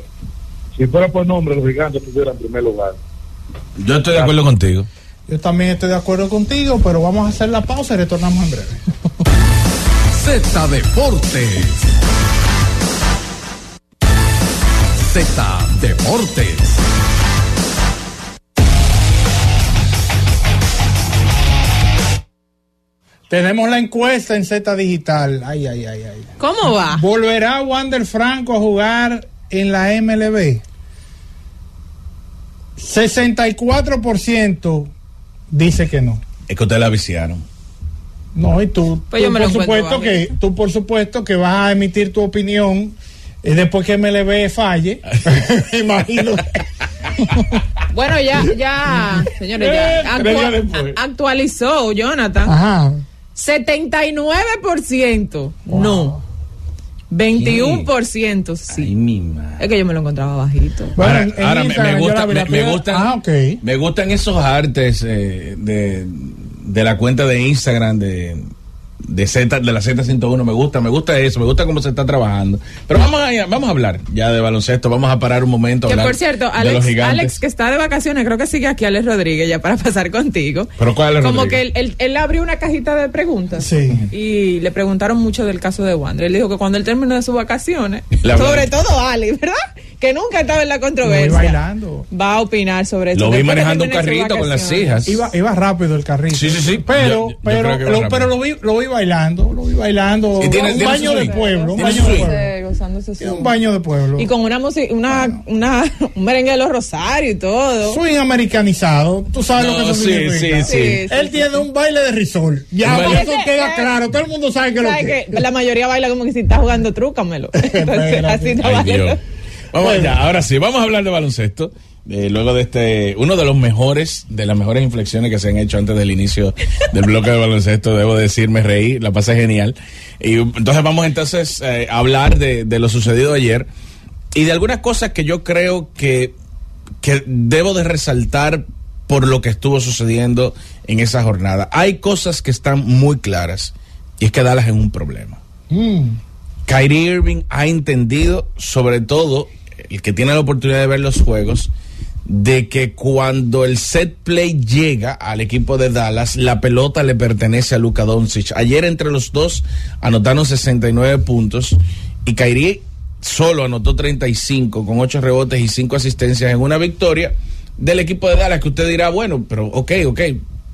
Si fuera por nombre, los gigantes estuvieran en primer lugar. Yo estoy de acuerdo contigo. Yo también estoy de acuerdo contigo, pero vamos a hacer la pausa y retornamos en breve. Z Deportes. Z Deportes. Tenemos la encuesta en Z Digital. Ay, ay, ay, ay. ¿Cómo va? ¿Volverá Wander Franco a jugar en la MLB? 64% dice que no. Es que ustedes la viciaron. No, y tú, pues por supuesto que tú por supuesto que vas a emitir tu opinión eh, después que MLB falle. Imagino. bueno, ya, ya, señores, ya eh, actualizó Jonathan. Ajá. 79% no. 21% sí. es que yo me lo encontraba bajito. Bueno, ahora, me, gusta, me, gustan, ah, me gustan esos artes eh, de de la cuenta de Instagram de, de, Z, de la Z101. Me gusta, me gusta eso, me gusta cómo se está trabajando. Pero vamos a, vamos a hablar ya de baloncesto, vamos a parar un momento. Que por cierto, Alex, Alex, que está de vacaciones, creo que sigue aquí, Alex Rodríguez, ya para pasar contigo. ¿Pero cuál es Como que él, él, abrió una cajita de preguntas. Sí. Y le preguntaron mucho del caso de Wander. Él dijo que cuando él terminó de sus vacaciones, sobre todo Alex, ¿verdad? que nunca estaba en la controversia. bailando. Va a opinar sobre eso. Lo vi manejando un carrito con las hijas. Iba, iba rápido el carrito. Sí, sí, sí. Pero, pero, lo, pero lo vi, lo vi bailando, lo vi bailando. ¿Y tiene, un baño de pueblo, un baño de pueblo. un baño de pueblo. Y con una música, una, una, un merengue de los Rosarios y todo. Swing americanizado. Tú sabes lo que eso sí, significa. Sí, sí, Él tiene un baile de risol. Ya, eso queda claro. Todo el mundo sabe que lo que. La mayoría baila como que si está jugando trúcamelo. así está bailando. Vamos allá, ahora sí, vamos a hablar de baloncesto. Eh, luego de este, uno de los mejores, de las mejores inflexiones que se han hecho antes del inicio del bloque de baloncesto, debo decir, me reí, la pasé genial. Y entonces vamos entonces eh, a hablar de, de, lo sucedido ayer y de algunas cosas que yo creo que, que debo de resaltar por lo que estuvo sucediendo en esa jornada. Hay cosas que están muy claras y es que Dallas es un problema. Mm. Kyrie Irving ha entendido, sobre todo, el que tiene la oportunidad de ver los juegos, de que cuando el set play llega al equipo de Dallas, la pelota le pertenece a Luka Doncic. Ayer entre los dos anotaron 69 puntos y Kyrie solo anotó 35 con 8 rebotes y 5 asistencias en una victoria del equipo de Dallas que usted dirá, bueno, pero ok, ok,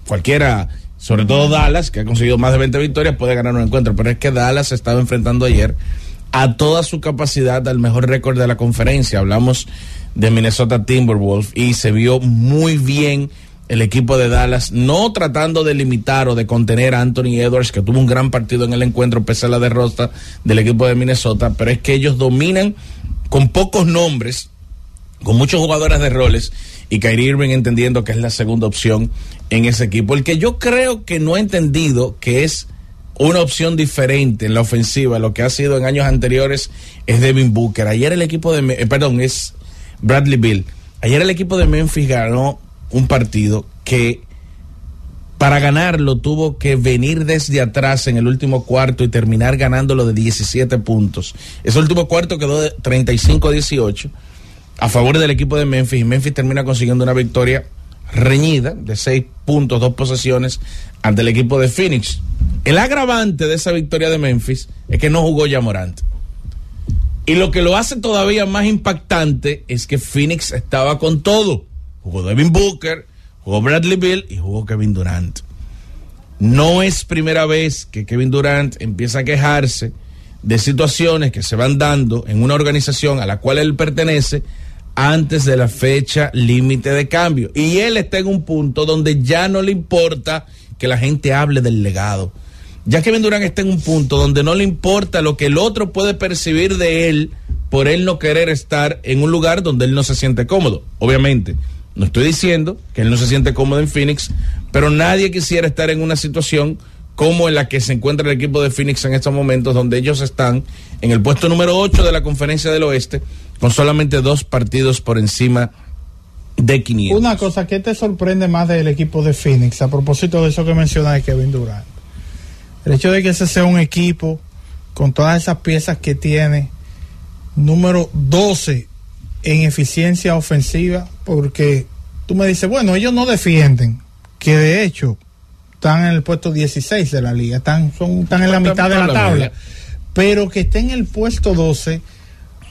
cualquiera, sobre todo Dallas, que ha conseguido más de 20 victorias, puede ganar un encuentro, pero es que Dallas estaba enfrentando ayer a toda su capacidad al mejor récord de la conferencia. Hablamos de Minnesota Timberwolves y se vio muy bien el equipo de Dallas, no tratando de limitar o de contener a Anthony Edwards, que tuvo un gran partido en el encuentro pese a la derrota del equipo de Minnesota, pero es que ellos dominan con pocos nombres, con muchos jugadores de roles, y Kyrie Irving entendiendo que es la segunda opción en ese equipo. El que yo creo que no ha entendido que es una opción diferente en la ofensiva, lo que ha sido en años anteriores, es Devin Booker. Ayer el equipo de, eh, perdón, es Bradley Bill. Ayer el equipo de Memphis ganó un partido que para ganarlo tuvo que venir desde atrás en el último cuarto y terminar ganándolo de 17 puntos. Ese último cuarto quedó de 35 a 18 a favor del equipo de Memphis y Memphis termina consiguiendo una victoria reñida de 6 puntos, dos posesiones ante el equipo de Phoenix. El agravante de esa victoria de Memphis es que no jugó ya Morant. Y lo que lo hace todavía más impactante es que Phoenix estaba con todo. Jugó Devin Booker, jugó Bradley Bill y jugó Kevin Durant. No es primera vez que Kevin Durant empieza a quejarse de situaciones que se van dando en una organización a la cual él pertenece antes de la fecha límite de cambio. Y él está en un punto donde ya no le importa que la gente hable del legado ya Kevin Durant está en un punto donde no le importa lo que el otro puede percibir de él por él no querer estar en un lugar donde él no se siente cómodo. Obviamente, no estoy diciendo que él no se siente cómodo en Phoenix, pero nadie quisiera estar en una situación como en la que se encuentra el equipo de Phoenix en estos momentos, donde ellos están en el puesto número 8 de la conferencia del oeste, con solamente dos partidos por encima de 500. Una cosa que te sorprende más del equipo de Phoenix, a propósito de eso que menciona de Kevin Durant. El hecho de que ese sea un equipo con todas esas piezas que tiene, número 12 en eficiencia ofensiva, porque tú me dices, bueno, ellos no defienden, que de hecho están en el puesto 16 de la liga, están, son, están en la mitad de la tabla, pero que esté en el puesto 12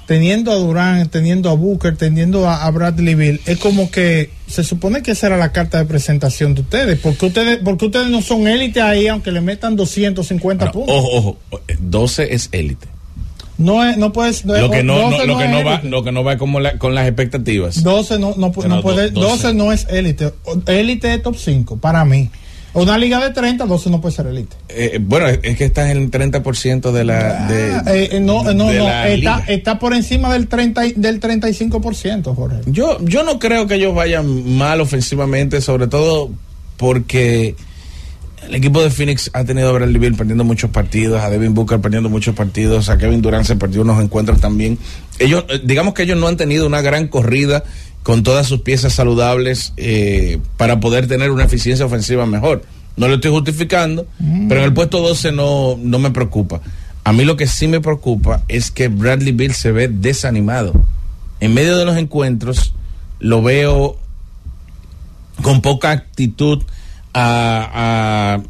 teniendo a Durán, teniendo a Booker, teniendo a, Bradley Bill, es como que se supone que esa era la carta de presentación de ustedes. porque ustedes, porque ustedes no son élite ahí, aunque le metan 250 puntos? Ojo, ojo, 12 es élite. No es, no puedes. Lo que no, lo que no va, lo que no va como con las expectativas. 12 no, no, puede, 12 no es élite. Élite es top 5 para mí. Una liga de 30, 12 no puede ser elite. Eh, bueno, es que está en el 30% de la. Ah, de, eh, eh, no, no, no. Está, está, por encima del, 30, del 35%, Jorge. Yo, yo no creo que ellos vayan mal ofensivamente, sobre todo porque el equipo de Phoenix ha tenido a Bradley Bill perdiendo muchos partidos, a Devin Booker perdiendo muchos partidos, a Kevin Durant se perdió unos encuentros también. Ellos, digamos que ellos no han tenido una gran corrida con todas sus piezas saludables eh, para poder tener una eficiencia ofensiva mejor. No lo estoy justificando, mm. pero en el puesto 12 no, no me preocupa. A mí lo que sí me preocupa es que Bradley Bill se ve desanimado. En medio de los encuentros lo veo con poca actitud a, a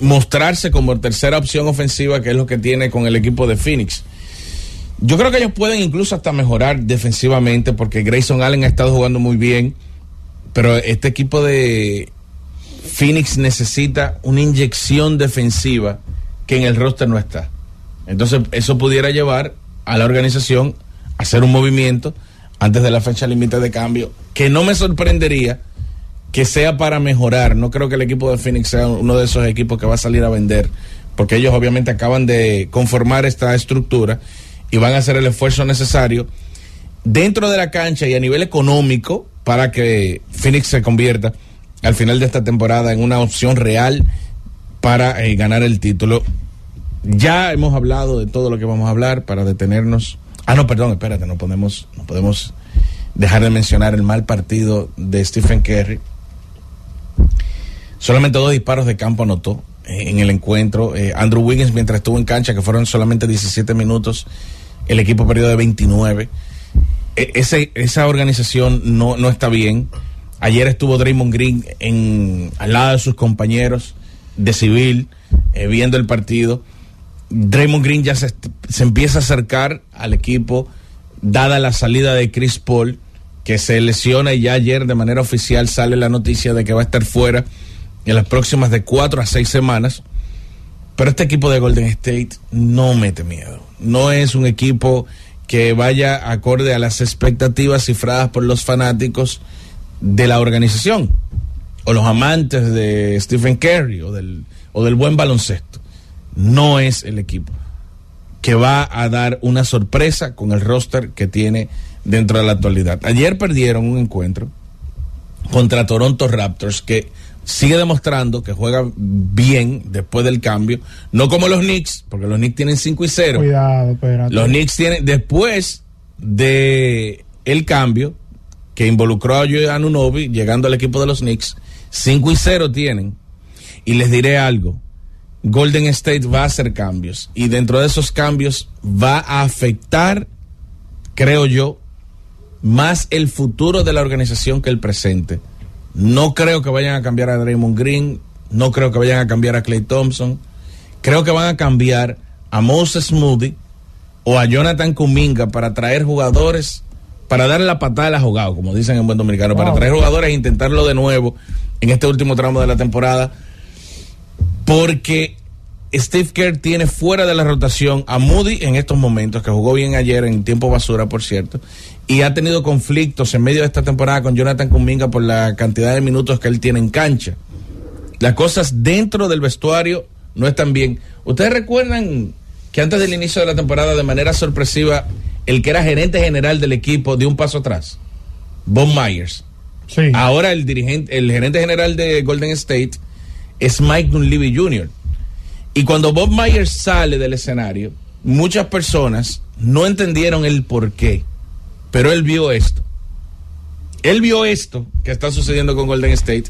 mostrarse como tercera opción ofensiva, que es lo que tiene con el equipo de Phoenix. Yo creo que ellos pueden incluso hasta mejorar defensivamente porque Grayson Allen ha estado jugando muy bien, pero este equipo de Phoenix necesita una inyección defensiva que en el roster no está. Entonces eso pudiera llevar a la organización a hacer un movimiento antes de la fecha límite de cambio, que no me sorprendería que sea para mejorar. No creo que el equipo de Phoenix sea uno de esos equipos que va a salir a vender, porque ellos obviamente acaban de conformar esta estructura y van a hacer el esfuerzo necesario dentro de la cancha y a nivel económico para que Phoenix se convierta al final de esta temporada en una opción real para eh, ganar el título. Ya hemos hablado de todo lo que vamos a hablar para detenernos. Ah, no, perdón, espérate, no podemos, no podemos dejar de mencionar el mal partido de Stephen Curry. Solamente dos disparos de campo anotó eh, en el encuentro. Eh, Andrew Wiggins, mientras estuvo en cancha, que fueron solamente 17 minutos, el equipo perdió de 29. E, esa organización no, no está bien. Ayer estuvo Draymond Green en, al lado de sus compañeros de civil, eh, viendo el partido. Draymond Green ya se, se, empieza a acercar al equipo, dada la salida de Chris Paul, que se lesiona y ya ayer de manera oficial sale la noticia de que va a estar fuera en las próximas de cuatro a seis semanas. Pero este equipo de Golden State no mete miedo. No es un equipo que vaya acorde a las expectativas cifradas por los fanáticos de la organización o los amantes de Stephen Curry o del, o del buen baloncesto. No es el equipo que va a dar una sorpresa con el roster que tiene dentro de la actualidad. Ayer perdieron un encuentro contra Toronto Raptors que sigue demostrando que juega bien después del cambio, no como los Knicks, porque los Knicks tienen 5 y 0. Cuidado, Los Knicks tienen después de el cambio que involucró a Anunobi llegando al equipo de los Knicks, 5 y 0 tienen. Y les diré algo, Golden State va a hacer cambios y dentro de esos cambios va a afectar, creo yo, más el futuro de la organización que el presente. No creo que vayan a cambiar a Draymond Green, no creo que vayan a cambiar a Clay Thompson. Creo que van a cambiar a Moses Moody o a Jonathan Kuminga para traer jugadores, para darle la patada al jugado, como dicen en buen dominicano, para traer jugadores e intentarlo de nuevo en este último tramo de la temporada. Porque Steve Kerr tiene fuera de la rotación a Moody en estos momentos, que jugó bien ayer en tiempo basura, por cierto, y ha tenido conflictos en medio de esta temporada con Jonathan Kuminga por la cantidad de minutos que él tiene en cancha. Las cosas dentro del vestuario no están bien. ¿Ustedes recuerdan que antes del inicio de la temporada, de manera sorpresiva, el que era gerente general del equipo dio un paso atrás? Bob Myers. Sí. Ahora el dirigente, el gerente general de Golden State es Mike Dunleavy Jr. Y cuando Bob Myers sale del escenario, muchas personas no entendieron el por qué. Pero él vio esto. Él vio esto que está sucediendo con Golden State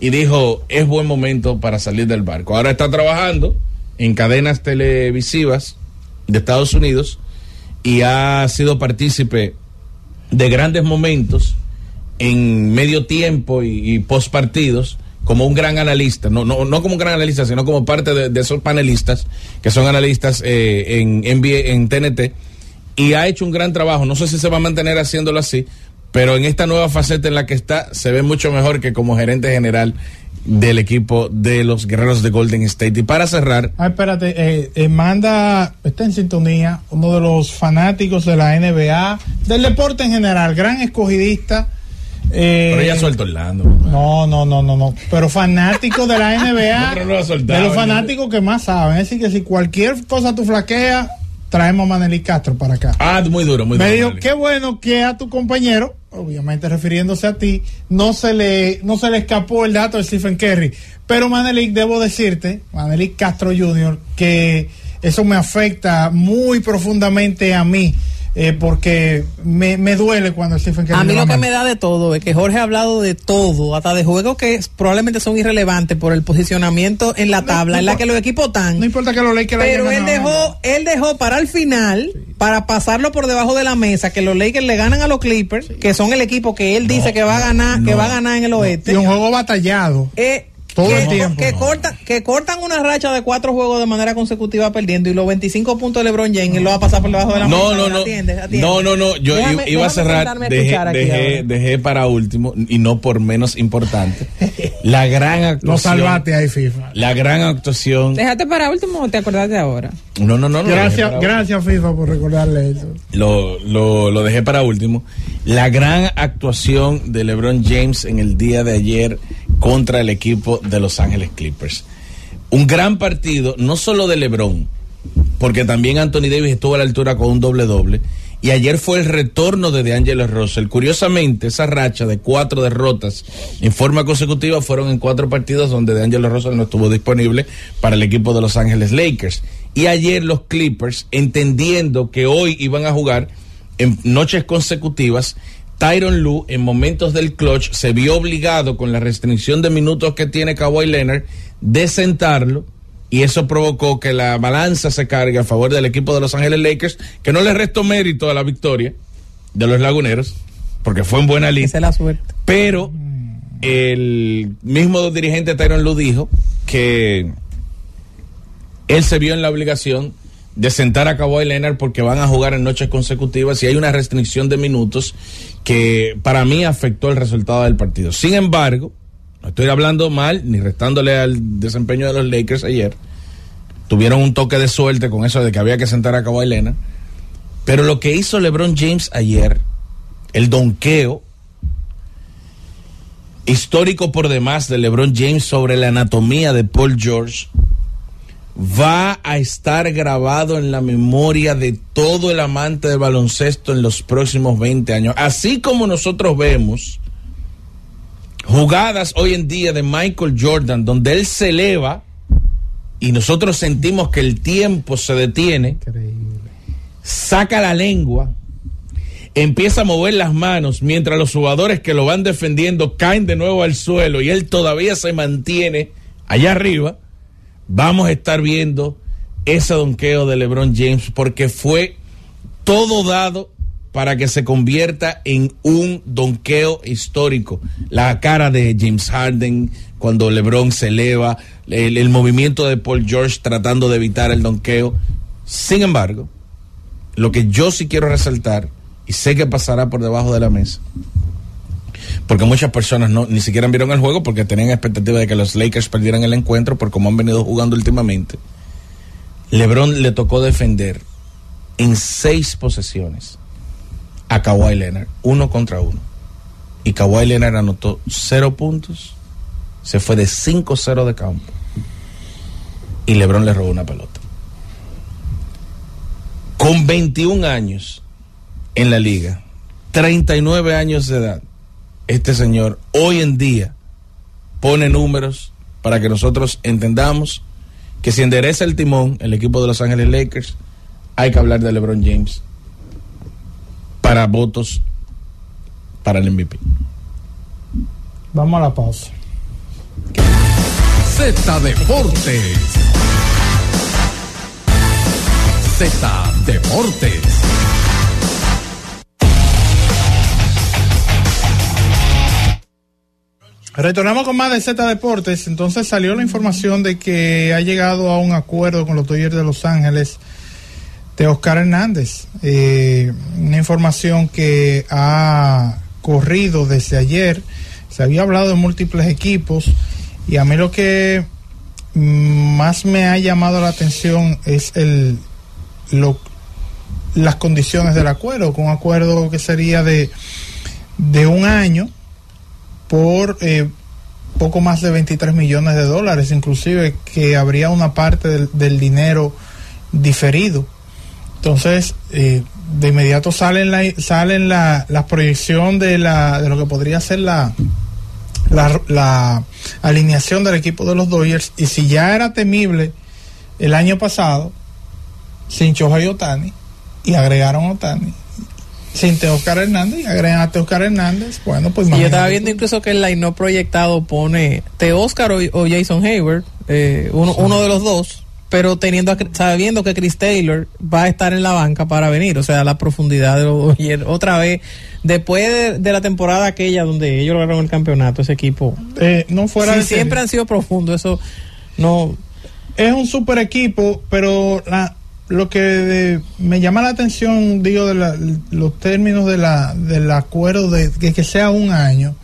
y dijo, es buen momento para salir del barco. Ahora está trabajando en cadenas televisivas de Estados Unidos y ha sido partícipe de grandes momentos en medio tiempo y, post partidos como un gran analista, no, no, no como un gran analista, sino como parte de, esos panelistas que son analistas eh, en, en, en TNT y ha hecho un gran trabajo. No sé si se va a mantener haciéndolo así, pero en esta nueva faceta en la que está, se ve mucho mejor que como gerente general del equipo de los guerreros de Golden State. Y para cerrar. Ah, espérate, eh, eh, manda, está en sintonía, uno de los fanáticos de la NBA, del deporte en general, gran escogidista. Eh, pero ya suelto Orlando. No, no, no, no, no. Pero fanático de la NBA. de los fanáticos que más saben. Es decir, que si cualquier cosa tú flaqueas, traemos a Manelí Castro para acá. Ah, muy duro, muy duro. Me dijo, qué bueno que a tu compañero, obviamente refiriéndose a ti, no se le, no se le escapó el dato de Stephen Curry. Pero Manelik, debo decirte, Manelik Castro Jr., que eso me afecta muy profundamente a mí eh, porque me, duele cuando Stephen Curry. A mí lo que me da de todo es que Jorge ha hablado de todo, hasta de juegos que probablemente son irrelevantes por el posicionamiento en la tabla, en la que los equipos están. No importa que los Lakers Pero él dejó, él dejó para el final, para pasarlo por debajo de la mesa, que los Lakers le ganan a los Clippers, que son el equipo que él dice que va a ganar, que va a ganar en el oeste. Y un juego batallado. Eh, que, cortan, que cortan una racha de cuatro juegos de manera consecutiva perdiendo y los 25 puntos de LeBron James lo va a pasar por debajo de la no, No, no, no, no, no, yo iba a cerrar, dejé, dejé, para último y no por menos importante la gran actuación. No salvate ahí, FIFA. La gran actuación. Déjate para último o te acordaste ahora. No, no, no. gracias, gracias FIFA por recordarle eso. Lo, lo, lo dejé para último. La gran actuación de LeBron James en el día de ayer contra el equipo de Los Ángeles Clippers. Un gran partido, no solo de LeBron, porque también Anthony Davis estuvo a la altura con un doble doble. Y ayer fue el retorno de DeAngelo Russell. Curiosamente, esa racha de cuatro derrotas en forma consecutiva fueron en cuatro partidos donde DeAngelo Russell no estuvo disponible para el equipo de Los Ángeles Lakers. Y ayer los Clippers, entendiendo que hoy iban a jugar en noches consecutivas, Tyron Lu en momentos del clutch se vio obligado con la restricción de minutos que tiene Kawhi Leonard de sentarlo y eso provocó que la balanza se cargue a favor del equipo de Los Ángeles Lakers, que no le restó mérito a la victoria de los laguneros, porque fue en buena lista. la suerte. Pero el mismo dirigente Tyron Lu dijo que él se vio en la obligación de sentar a Kawhi Leonard porque van a jugar en noches consecutivas y hay una restricción de minutos que para mí afectó el resultado del partido. Sin embargo, no estoy hablando mal ni restándole al desempeño de los Lakers ayer. Tuvieron un toque de suerte con eso de que había que sentar a Kawhi Leonard. Pero lo que hizo LeBron James ayer, el donqueo histórico por demás de LeBron James sobre la anatomía de Paul George, va a estar grabado en la memoria de todo el amante del baloncesto en los próximos 20 años. Así como nosotros vemos jugadas hoy en día de Michael Jordan, donde él se eleva y nosotros sentimos que el tiempo se detiene, saca la lengua, empieza a mover las manos mientras los jugadores que lo van defendiendo caen de nuevo al suelo y él todavía se mantiene allá arriba, vamos a estar viendo ese donqueo de LeBron James porque fue todo dado para que se convierta en un donqueo histórico. La cara de James Harden cuando LeBron se eleva, el, movimiento de Paul George tratando de evitar el donqueo. Sin embargo, lo que yo sí quiero resaltar, y sé que pasará por debajo de la mesa, porque muchas personas no ni siquiera vieron el juego porque tenían expectativa de que los Lakers perdieran el encuentro por cómo han venido jugando últimamente. LeBron le tocó defender en seis posesiones a Kawhi Leonard, uno contra uno. Y Kawhi Leonard anotó cero puntos, se fue de 5-0 de campo. Y LeBron le robó una pelota. Con 21 años en la liga, 39 años de edad, este señor hoy en día pone números para que nosotros entendamos que si endereza el timón el equipo de Los Ángeles Lakers, hay que hablar de LeBron James para votos para el MVP. Vamos a la pausa. Z Deportes. Z Deportes. Retornamos con más de Z Deportes. Entonces salió la información de que ha llegado a un acuerdo con los Dodgers de Los Ángeles de Oscar Hernández. Eh, una información que ha corrido desde ayer. Se había hablado de múltiples equipos y a mí lo que más me ha llamado la atención es el lo, las condiciones del acuerdo, con un acuerdo que sería de, de un año por eh, poco más de 23 millones de dólares, inclusive que habría una parte del, dinero diferido. Entonces, eh, de inmediato salen la, salen la, la proyección de, la, de lo que podría ser la, la, alineación del equipo de los Dodgers. Y si ya era temible el año pasado, sin Choja y Otani, y agregaron Otani, sin Teoscar Hernández y agregan a Teoscar Hernández, bueno, pues Yo estaba viendo incluso que el line no proyectado pone Teoscar o, o Jason Hayward, eh, uno, uno de los dos, pero teniendo sabiendo que Chris Taylor va a estar en la banca para venir, o sea, la profundidad de los otra vez después de, la temporada aquella donde ellos lograron el campeonato, ese equipo eh, no fuera siempre han sido profundos, eso no. Es un super equipo, pero la, lo que me llama la atención, digo, de los términos de la, del acuerdo de que, sea un año,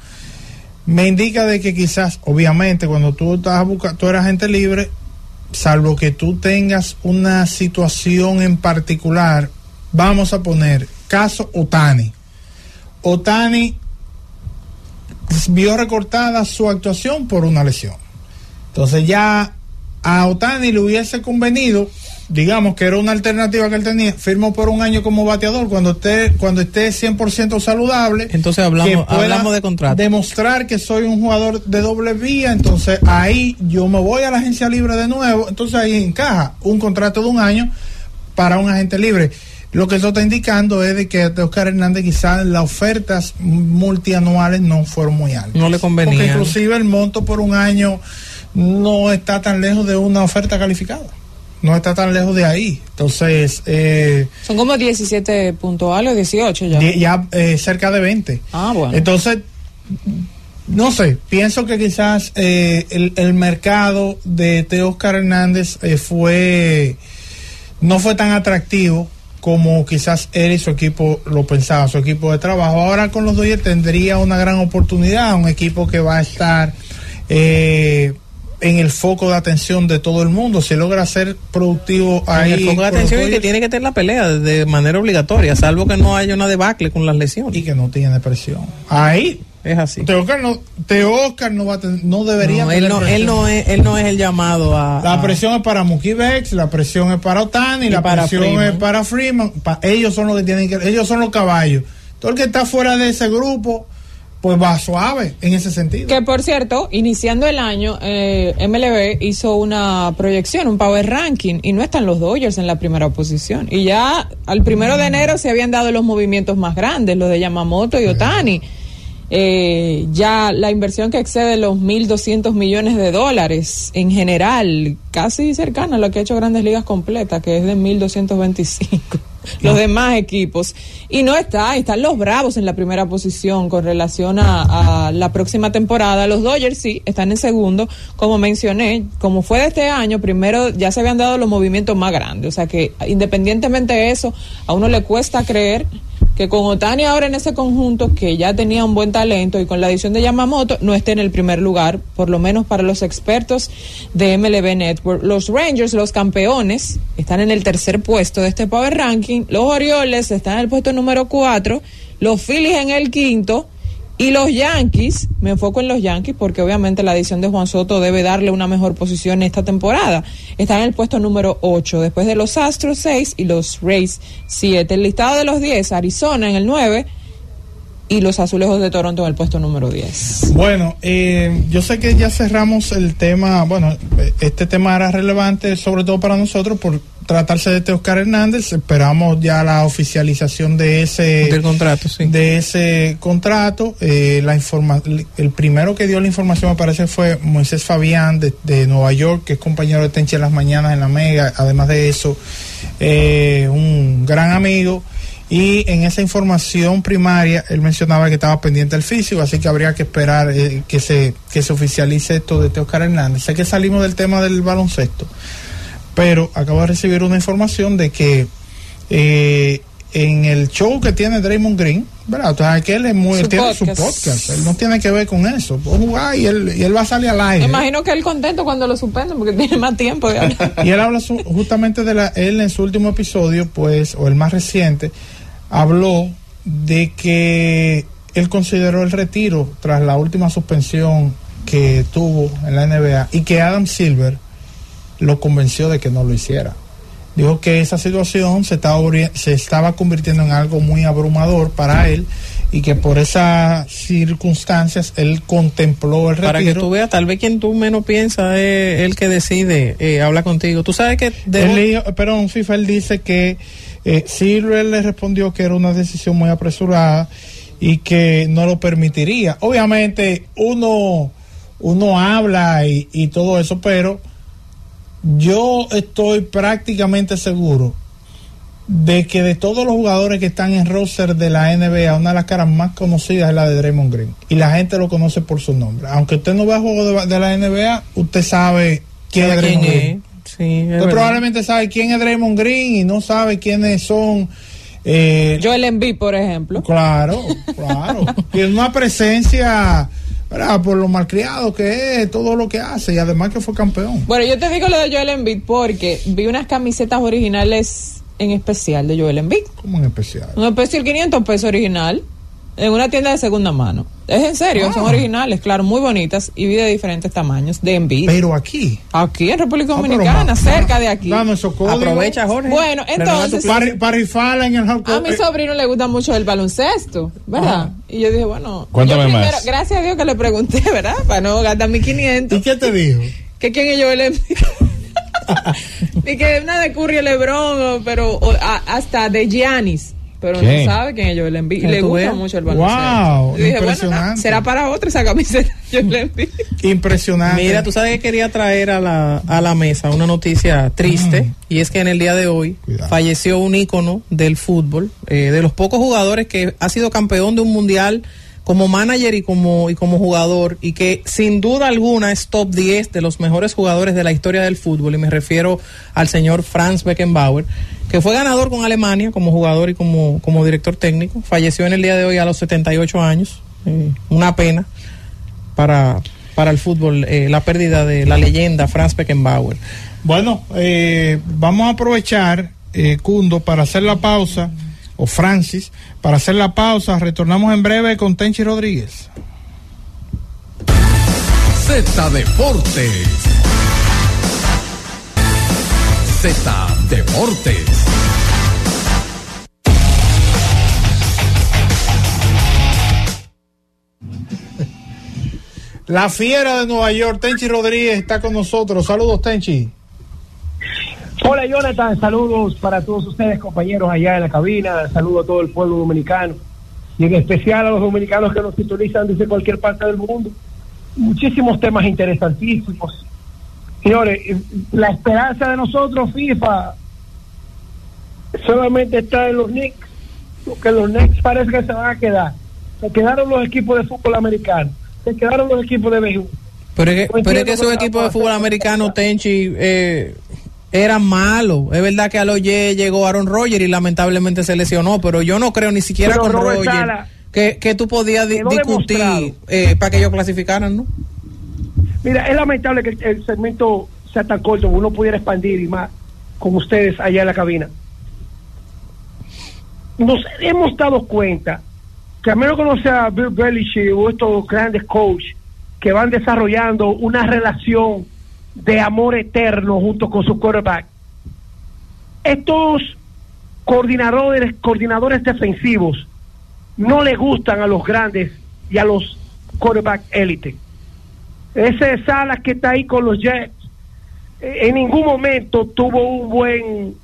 me indica de que quizás, obviamente, cuando tú estás buscando, tú eras gente libre, salvo que tú tengas una situación en particular, vamos a poner caso Otani. Otani vio recortada su actuación por una lesión. Entonces ya a Otani le hubiese convenido, digamos que era una alternativa que él tenía, firmó por un año como bateador cuando esté cuando esté 100% saludable. Entonces hablamos, hablamos de contrato. Demostrar que soy un jugador de doble vía, entonces ahí yo me voy a la agencia libre de nuevo, entonces ahí encaja un contrato de un año para un agente libre. lo que esto está indicando es de que Oscar Hernández quizás las ofertas multianuales no fueron muy altas. No le convenía. Porque inclusive el monto por un año no está tan lejos de una oferta calificada. No está tan lejos de ahí. Entonces... Eh, Son como 17 puntuales, 18 ya. Ya eh, cerca de 20. Ah, bueno. Entonces, no sé, pienso que quizás eh, el, el, mercado de Teo Oscar Hernández fue... No fue tan atractivo como quizás él y su equipo lo pensaba, su equipo de trabajo. Ahora con los Dodgers tendría una gran oportunidad, un equipo que va a estar eh, en el foco de atención de todo el mundo. Si logra ser productivo ahí. En el foco de atención y que tiene que tener la pelea de manera obligatoria, salvo que no haya una debacle con las lesiones. Y que no tiene presión. Ahí es así. Te Oscar no, no, va no debería él no, él no, es, él no es el llamado a. La presión es para Mookie Bex, la presión es para Otani, la presión es para Freeman. ellos son los que tienen que. Ellos son los caballos. Todo el que está fuera de ese grupo, pues va suave en ese sentido. Que por cierto, iniciando el año, eh, MLB hizo una proyección, un power ranking, y no están los Dodgers en la primera posición. Y ya al primero de enero se habían dado los movimientos más grandes, los de Yamamoto y Otani eh, ya la inversión que excede los 1.200 millones de dólares en general, casi cercana a lo que ha hecho Grandes Ligas completa, que es de 1.225. Los demás equipos. Y no está, están los Bravos en la primera posición con relación a, a, la próxima temporada. Los Dodgers sí, están en segundo. Como mencioné, como fue de este año, primero ya se habían dado los movimientos más grandes. O sea que independientemente de eso, a uno le cuesta creer que con Otani ahora en ese conjunto, que ya tenía un buen talento y con la adición de Yamamoto, no esté en el primer lugar, por lo menos para los expertos de MLB Network. Los Rangers, los campeones, están en el tercer puesto de este Power Ranking. Los Orioles están en el puesto número cuatro. Los Phillies en el quinto. Y los Yankees, me enfoco en los Yankees porque obviamente la adición de Juan Soto debe darle una mejor posición esta temporada. Están en el puesto número 8, después de los Astros 6 y los Rays 7. El listado de los 10, Arizona en el 9 y los Azulejos de Toronto en el puesto número 10. Bueno, eh, yo sé que ya cerramos el tema, bueno, este tema era relevante sobre todo para nosotros por tratarse de Oscar Hernández, esperamos ya la oficialización de ese Del contrato, de ese contrato. Eh, la informa el primero que dio la información me parece fue Moisés Fabián de, Nueva York, que es compañero de Tenche en las mañanas en la Mega. Además de eso, eh, un gran amigo. Y en esa información primaria, él mencionaba que estaba pendiente del físico, así que habría que esperar eh, que se que se oficialice esto de Oscar Hernández. Sé que salimos del tema del baloncesto pero acabo de recibir una información de que eh, en el show que tiene Draymond Green, ¿verdad? Entonces, que él es muy, tiene su podcast, él no tiene que ver con eso. jugar y él, y él va a salir al aire. Me imagino que él contento cuando lo suspenden porque tiene más tiempo. y él habla justamente de la, él en su último episodio, pues, o el más reciente, habló de que él consideró el retiro tras la última suspensión que tuvo en la NBA y que Adam Silver lo convenció de que no lo hiciera. Dijo que esa situación se estaba, se estaba convirtiendo en algo muy abrumador para él y que por esas circunstancias él contempló el retiro. Para que tú veas, tal vez quien tú menos piensas es el que decide eh, habla contigo. Tú sabes que... De... pero un FIFA él dice que eh, Silver le respondió que era una decisión muy apresurada y que no lo permitiría. Obviamente uno, uno habla y, y todo eso, pero yo estoy prácticamente seguro de que de todos los jugadores que están en roster de la NBA, una de las caras más conocidas es la de Draymond Green. Y la gente lo conoce por su nombre. Aunque usted no vea juego de, la NBA, usted sabe quién es Draymond Green. usted probablemente sabe quién es Draymond Green y no sabe quiénes son. Eh, Joel Embiid, por ejemplo. Claro, claro. Tiene una presencia por lo malcriado que es, todo lo que hace y además que fue campeón. Bueno, yo te digo lo de Joel Embiid porque vi unas camisetas originales en especial de Joel Embiid. ¿Cómo en especial? Un especial 500 pesos original en una tienda de segunda mano. Es en serio, son ah. originales, claro, muy bonitas y vi de diferentes tamaños, de envidia. Pero aquí. Aquí en República ah, Dominicana, cerca de aquí. Aprovecha, Jorge. Bueno, entonces. Para rifarla en el A mi sobrino le gusta mucho el baloncesto, ¿verdad? Y yo dije, bueno. Cuéntame más. Gracias a Dios que le pregunté, ¿verdad? Para no gastar mis 500. ¿Y qué te dijo? ¿Que quién es yo el y que una de Curry Lebron, pero hasta de Giannis pero no sabe quién es Joel Embiid. Y le gusta mucho el baloncesto. Wow, impresionante. será para otro esa camiseta Joel Embiid. Impresionante. Mira, tú sabes que quería traer a la, a la mesa una noticia triste y es que en el día de hoy falleció un ícono del fútbol, eh, de los pocos jugadores que ha sido campeón de un mundial como manager y como, y como jugador, y que sin duda alguna es top 10 de los mejores jugadores de la historia del fútbol, y me refiero al señor Franz Beckenbauer, que fue ganador con Alemania como jugador y como, como director técnico, falleció en el día de hoy a los 78 años, eh, una pena para, para el fútbol, eh, la pérdida de la leyenda Franz Beckenbauer. Bueno, eh, vamos a aprovechar, Cundo, para hacer la pausa o Francis. Para hacer la pausa, retornamos en breve con Tenchi Rodríguez. Z Deportes. Z Deportes. La fiera de Nueva York, Tenchi Rodríguez, está con nosotros. Saludos, Tenchi. Hola Jonathan, saludos para todos ustedes compañeros allá en la cabina, saludo a todo el pueblo dominicano y en especial a los dominicanos que nos sintonizan desde cualquier parte del mundo. Muchísimos temas interesantísimos. Señores, la esperanza de nosotros, FIFA, solamente está en los Knicks, porque los Knicks parece que se van a quedar. Se quedaron los equipos de fútbol americano, se quedaron los equipos de béisbol. Pero es que, pero es que esos equipos de fútbol americano, Tenchi, eh, era malo. Es verdad que a los llegó Aaron Rodgers y lamentablemente se lesionó, pero yo no creo ni siquiera con Rodgers que, que, tú podías discutir eh, para que ellos clasificaran, ¿no? Mira, es lamentable que el segmento sea tan corto, uno pudiera expandir y más con ustedes allá en la cabina. Nos hemos dado cuenta que a menos que no sea Bill Belichick o estos grandes coaches que van desarrollando una relación de amor eterno junto con su quarterback. Estos coordinadores, coordinadores defensivos no le gustan a los grandes y a los quarterback élite. Ese Salas que está ahí con los Jets eh, en ningún momento tuvo un buen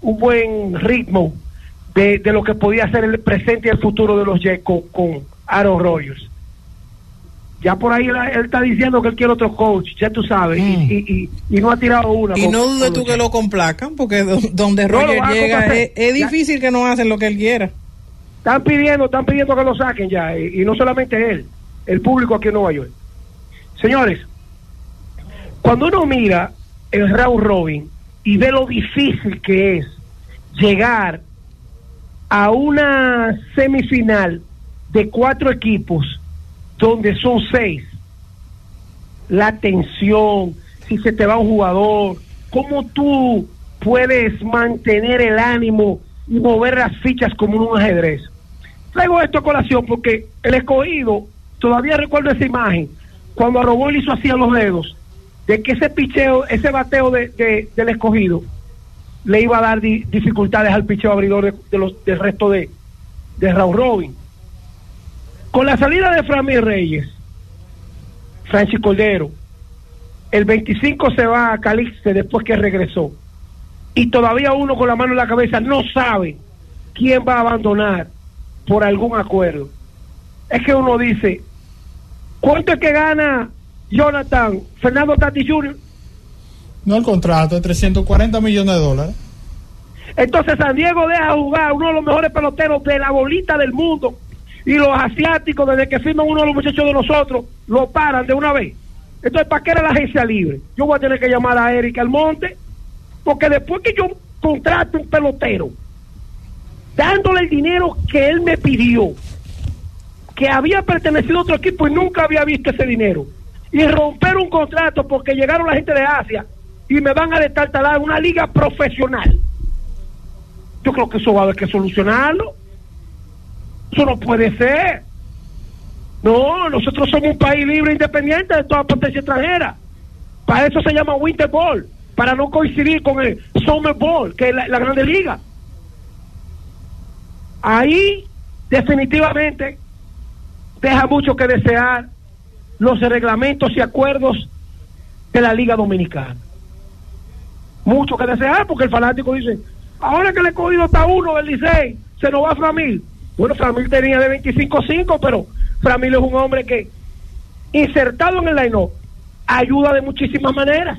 un buen ritmo de, lo que podía ser el presente y el futuro de los Jets con, con Aaron Rodgers ya por ahí él, está diciendo que él quiere otro coach, ya tú sabes, y, mm. no ha tirado una. Y no dudes tú que lo complacan, porque donde Roger llega es, difícil que no hacen lo que él quiera. Están pidiendo, están pidiendo que lo saquen ya, y, no solamente él, el público aquí en Nueva York. Señores, cuando uno mira el Raúl Robin y ve lo difícil que es llegar a una semifinal de cuatro equipos, donde son seis, la tensión, si se te va un jugador, cómo tú puedes mantener el ánimo y mover las fichas como un ajedrez. Traigo esto a colación porque el escogido, todavía recuerdo esa imagen, cuando a hizo así a los dedos, de que ese picheo, ese bateo de, del escogido, le iba a dar dificultades al picheo abridor de, los, del resto de, de Raúl Robin. Con la salida de Framí Reyes, Francis Cordero, el 25 se va a Calixte después que regresó. Y todavía uno con la mano en la cabeza no sabe quién va a abandonar por algún acuerdo. Es que uno dice, ¿cuánto es que gana Jonathan Fernando Tati Jr.? No el contrato de 340 millones de dólares. Entonces San Diego deja jugar uno de los mejores peloteros de la bolita del mundo y los asiáticos, desde que firman uno de los muchachos de nosotros, lo paran de una vez. Entonces, ¿para qué era la agencia libre? Yo voy a tener que llamar a Eric Almonte, porque después que yo contrate un pelotero, dándole el dinero que él me pidió, que había pertenecido a otro equipo y nunca había visto ese dinero, y romper un contrato porque llegaron la gente de Asia y me van a destartalar una liga profesional. Yo creo que eso va a haber que solucionarlo. Eso no puede ser. No, nosotros somos un país libre e independiente de toda potencia extranjera. Para eso se llama Winter Ball, para no coincidir con el Summer Ball, que es la, Grande Liga. Ahí definitivamente deja mucho que desear los reglamentos y acuerdos de la Liga Dominicana. mucho que desear, porque el fanático dice, ahora que le he cogido hasta uno del Licey, se nos va Framil. Bueno, Framil tenía de 25-5, pero Framil es un hombre que, insertado en el line ayuda de muchísimas maneras.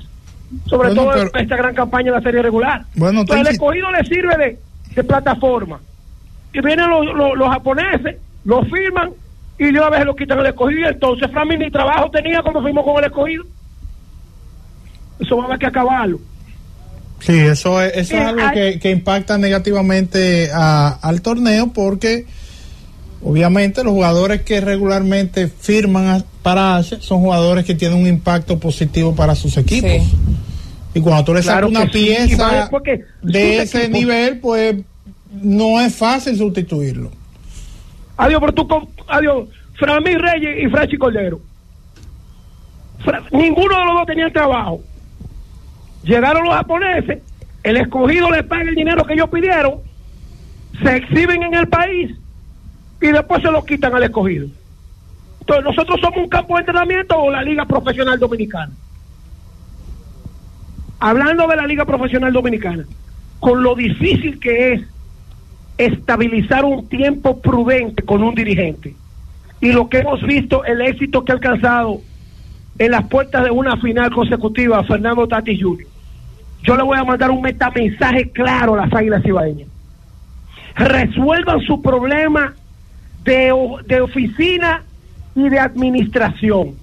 Sobre todo en esta gran campaña de la serie regular. Bueno, Entonces, el escogido le sirve de, plataforma. Y vienen los, japoneses, lo firman y de una vez lo quitan el escogido. Entonces, Framil ni trabajo tenía cuando fuimos con el escogido. Eso va a haber que acabarlo. Sí, eso es, eso es algo que, que, impacta negativamente al torneo porque obviamente los jugadores que regularmente firman para son jugadores que tienen un impacto positivo para sus equipos. Y cuando tú le sacas una pieza de ese nivel, pues no es fácil sustituirlo. Adiós, pero tú, adiós, Framí Reyes y Franchi Cordero. ninguno de los dos tenían trabajo. Llegaron los japoneses, el escogido les paga el dinero que ellos pidieron, se exhiben en el país y después se lo quitan al escogido. Entonces, nosotros somos un campo de entrenamiento o la Liga Profesional Dominicana. Hablando de la Liga Profesional Dominicana, con lo difícil que es estabilizar un tiempo prudente con un dirigente y lo que hemos visto, el éxito que ha alcanzado en las puertas de una final consecutiva Fernando Tati Jr. Yo le voy a mandar un metamensaje claro a las Águilas Ibaeñas. Resuelvan su problema de, de oficina y de administración.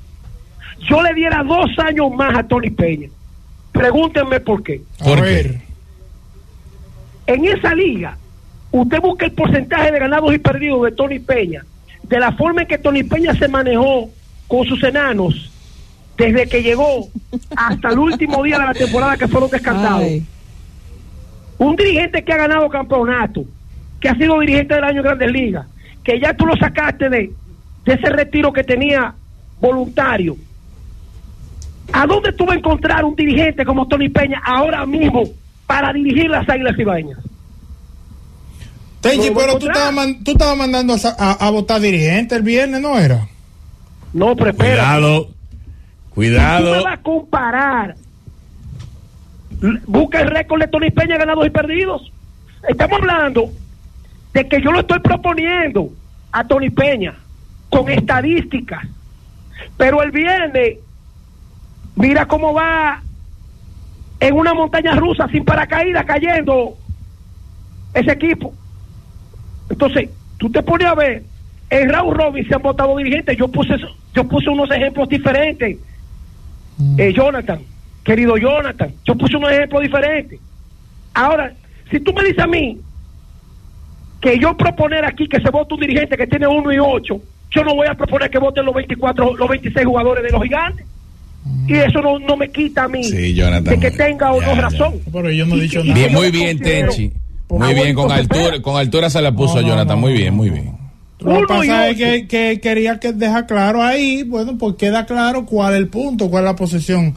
Yo le diera dos años más a Tony Peña. Pregúntenme por qué. ¿Por qué? En esa liga, usted busca el porcentaje de ganados y perdidos de Tony Peña, de la forma en que Tony Peña se manejó con sus enanos desde que llegó hasta el último día de la temporada que fueron descansados. Un dirigente que ha ganado campeonato, que ha sido dirigente del año en Grandes Ligas, que ya tú lo sacaste de, de ese retiro que tenía voluntario. ¿A dónde tú vas a encontrar un dirigente como Tony Peña ahora mismo para dirigir las Águilas Ibaeñas? Tenchi, pero tú estabas, tú estabas mandando a, a, votar dirigente el viernes, ¿no era? No, pero espera. Cuidado. Tú me vas a comparar. Busca el récord de Tony Peña ganados y perdidos. Estamos hablando de que yo lo estoy proponiendo a Tony Peña con estadísticas. Pero el viernes, mira cómo va en una montaña rusa sin paracaídas cayendo ese equipo. Entonces, tú te pones a ver, en Raúl Robin se han votado dirigentes, yo puse yo puse unos ejemplos diferentes. Eh, Jonathan, querido Jonathan, yo puse un ejemplo diferente. Ahora, si tú me dices a mí que yo proponer aquí que se vote un dirigente que tiene uno y ocho, yo no voy a proponer que voten los 24, los 26 jugadores de los gigantes. Y mm. eso no, no me quita a mí de que tenga o no razón. Pero yo no he dicho nada. muy bien, Tenchi. Muy bien, con altura, con altura se la puso Jonathan. muy bien, muy bien. Lo que pasa es que, quería que dejar claro ahí, bueno, pues queda claro cuál es el punto, cuál es la posición.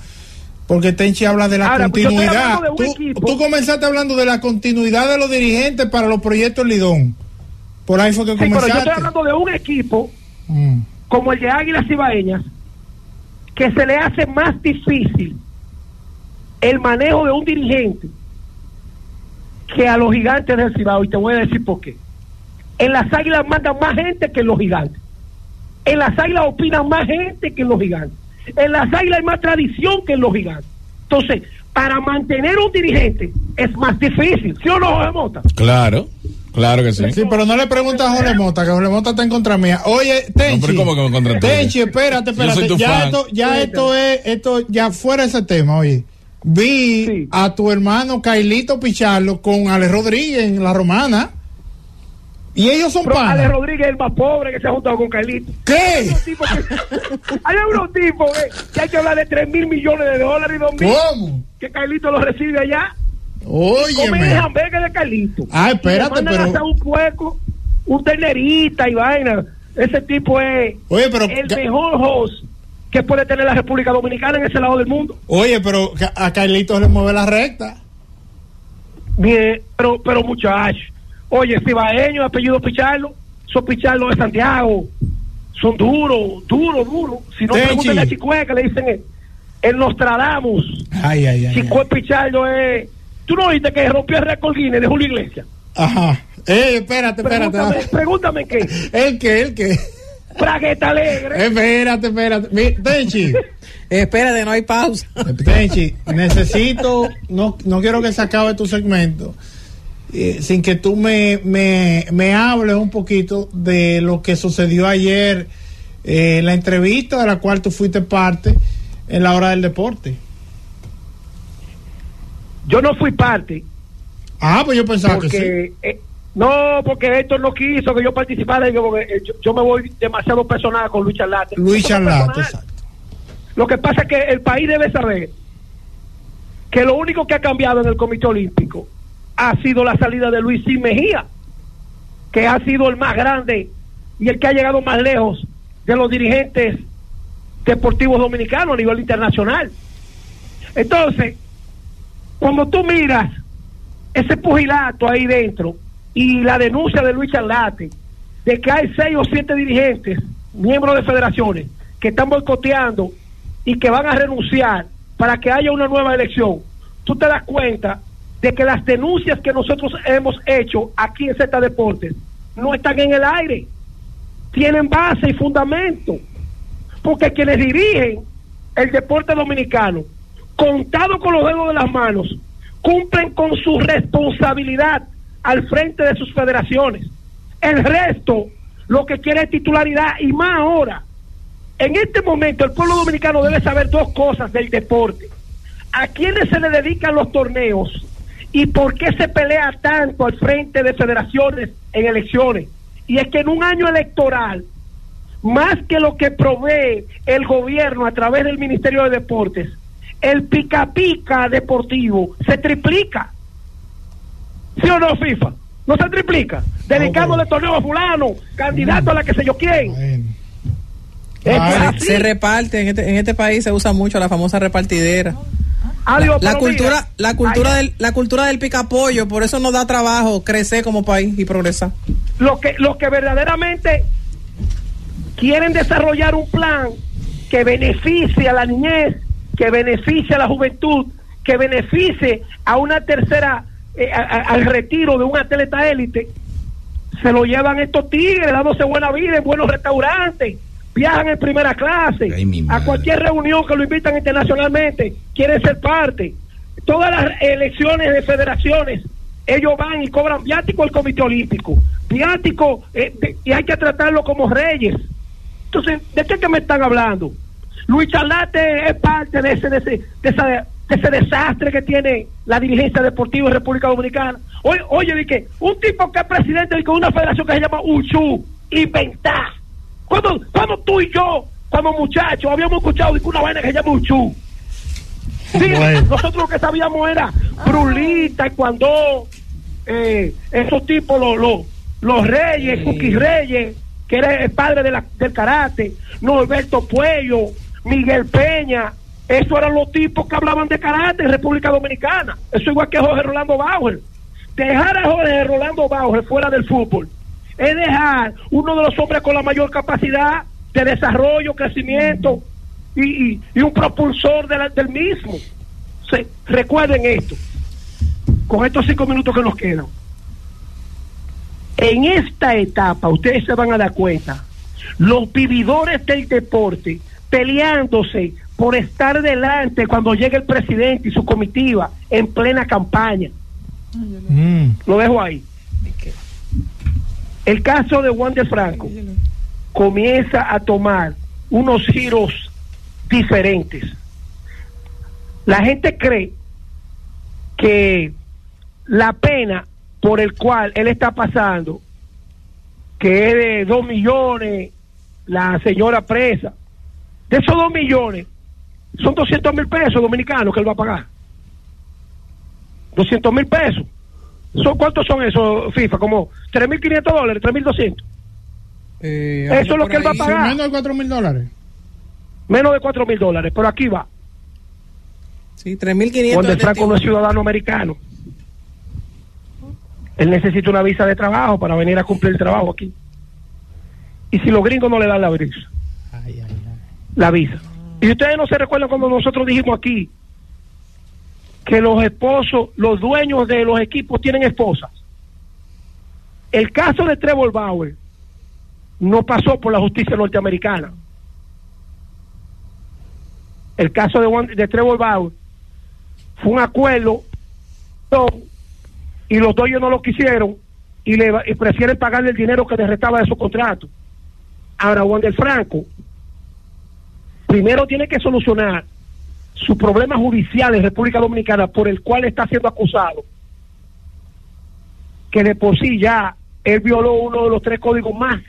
Porque Tenchi habla de la pues continuidad. tú, comenzaste hablando de la continuidad de los dirigentes para los proyectos Lidón. Por ahí fue que comenzaste. Pero yo estoy hablando de un equipo mm. como el de Águilas Ibaeñas que se le hace más difícil el manejo de un dirigente que a los gigantes del Cibao. Y te voy a decir por qué. En las águilas mandan más gente que en los gigantes. En las águilas opinan más gente que en los gigantes. En las águilas hay más tradición que en los gigantes. Entonces, para mantener un dirigente es más difícil, ¿sí o no, Jorge Mota? Claro. Claro que sí. Sí, pero no le preguntas a Jorge Mota, que Jorge Mota está en contra mía. Oye, Tenchi. ¿cómo que me contra Tenchi, espérate, espérate. Ya, esto, ya esto es, esto ya fuera ese tema, oye. Vi a tu hermano Cailito Picharlo con Ale Rodríguez en La Romana. Y ellos son panas. Ale Rodríguez es el más pobre que se ha juntado con Carlito. ¿Qué? Hay unos tipos eh, que hay que hablar de 3 mil millones de dólares y 2 mil. ¿Cómo? Que Carlito lo recibe allá. Oye. Comen el hamburgues de Carlito. Ah, espérate, y pero. A hacer un cueco, un ternerita y vaina. Ese tipo es Oye, pero, el mejor host que puede tener la República Dominicana en ese lado del mundo. Oye, pero a Carlito le mueve la recta. Bien, pero, pero muchachos Oye, cibaeño, apellido Picharlo, son Picharlo de Santiago. Son duros, duros, duros. Si no, preguntan a Chicueca, le dicen él. el Nostradamus. Ay, ay, ay. Si Pichardo es. ¿Tú no viste que rompió el récord Guinness de Julio Iglesias? Ajá. Eh, espérate, espérate. Pregúntame, pregúntame qué. ¿El qué? ¿El qué? Bragueta Alegre. Espérate, espérate. Tenchi. espérate, no hay pausa. Tenchi, necesito, no, no quiero que se acabe tu segmento. Eh, sin que tú me, me, me, hables un poquito de lo que sucedió ayer eh, en la entrevista de la cual tú fuiste parte en la hora del deporte. Yo no fui parte. Ah, pues yo pensaba que sí. Eh, no, porque Héctor no quiso que yo participara. Yo, yo, me voy demasiado personal con Luis Charlate. Luis Charlate, exacto. Lo que pasa es que el país debe saber que lo único que ha cambiado en el Comité Olímpico ha sido la salida de Luis Sin Mejía, que ha sido el más grande y el que ha llegado más lejos de los dirigentes deportivos dominicanos a nivel internacional. Entonces, cuando tú miras ese pugilato ahí dentro y la denuncia de Luis Charlate de que hay seis o siete dirigentes, miembros de federaciones, que están boicoteando y que van a renunciar para que haya una nueva elección, tú te das cuenta de que las denuncias que nosotros hemos hecho aquí en Z Deportes no están en el aire, tienen base y fundamento, porque quienes dirigen el deporte dominicano, contado con los dedos de las manos, cumplen con su responsabilidad al frente de sus federaciones. El resto lo que quiere es titularidad y más ahora. En este momento el pueblo dominicano debe saber dos cosas del deporte. ¿A quiénes se le dedican los torneos? ¿Y por qué se pelea tanto al frente de federaciones en elecciones? Y es que en un año electoral, más que lo que provee el gobierno a través del Ministerio de Deportes, el pica pica deportivo se triplica. ¿Sí o no, FIFA? No se triplica. Dedicándole torneo a fulano, candidato a la que sé yo quién. se reparte, en este, en este país se usa mucho la famosa repartidera la, cultura, la cultura del, la cultura del picapollo, por eso nos da trabajo crecer como país y progresar. Lo que, los que verdaderamente quieren desarrollar un plan que beneficie a la niñez, que beneficie a la juventud, que beneficie a una tercera, eh, al retiro de un atleta élite, se lo llevan estos tigres dándose buena vida en buenos restaurantes, viajan en primera clase, a cualquier reunión que lo invitan internacionalmente, quieren ser parte. Todas las elecciones de federaciones, ellos van y cobran viático al Comité Olímpico, viático, eh, y hay que tratarlo como reyes. Entonces, ¿de qué que me están hablando? Luis Charlate es parte de ese, de ese, de ese desastre que tiene la dirigencia deportiva en República Dominicana. Oye, oye, que un tipo que es presidente de una federación que se llama UCHU, inventar cuando, cuando tú y yo, como muchachos, habíamos escuchado una vaina que se llama Uchú. Sí, nosotros lo que sabíamos era Brulita, y cuando eh, esos tipos, los, los, reyes, Cookie Reyes, que era el padre de la, del karate, Norberto Puello, Miguel Peña, esos eran los tipos que hablaban de karate en República Dominicana. Eso igual que Jorge Rolando Bauer. Dejar a Jorge Rolando Bauer fuera del fútbol es dejar uno de los hombres con la mayor capacidad de desarrollo, crecimiento y, un propulsor del mismo. recuerden esto, con estos cinco minutos que nos quedan. En esta etapa, ustedes se van a dar cuenta, los vividores del deporte peleándose por estar delante cuando llegue el presidente y su comitiva en plena campaña. Mm. Lo dejo ahí. El caso de Juan de Franco comienza a tomar unos giros diferentes. La gente cree que la pena por el cual él está pasando, que es de dos millones, la señora presa, de esos dos millones, son 200 mil pesos dominicanos que él va a pagar. 200 mil pesos. ¿Son, ¿Cuántos son esos, FIFA? Como 3.500 dólares, 3.200. Eh, Eso es lo que él va a pagar. Menos de 4.000 dólares. Menos de 4.000 dólares, pero aquí va. Sí, 3.500. Cuando el Franco no es ciudadano americano. Él necesita una visa de trabajo para venir a cumplir el trabajo aquí. Y si los gringos no le dan la visa. La visa. Y ustedes no se recuerdan cuando nosotros dijimos aquí que los esposos, los dueños de los equipos tienen esposas. El caso de Trevor Bauer no pasó por la justicia norteamericana. El caso de, Trevor Bauer fue un acuerdo y los dueños no lo quisieron y, le, prefieren pagarle el dinero que les restaba de su contrato. Ahora, Wander Franco primero tiene que solucionar su problema judicial en República Dominicana por el cual está siendo acusado, que de por sí ya él violó uno de los tres códigos más,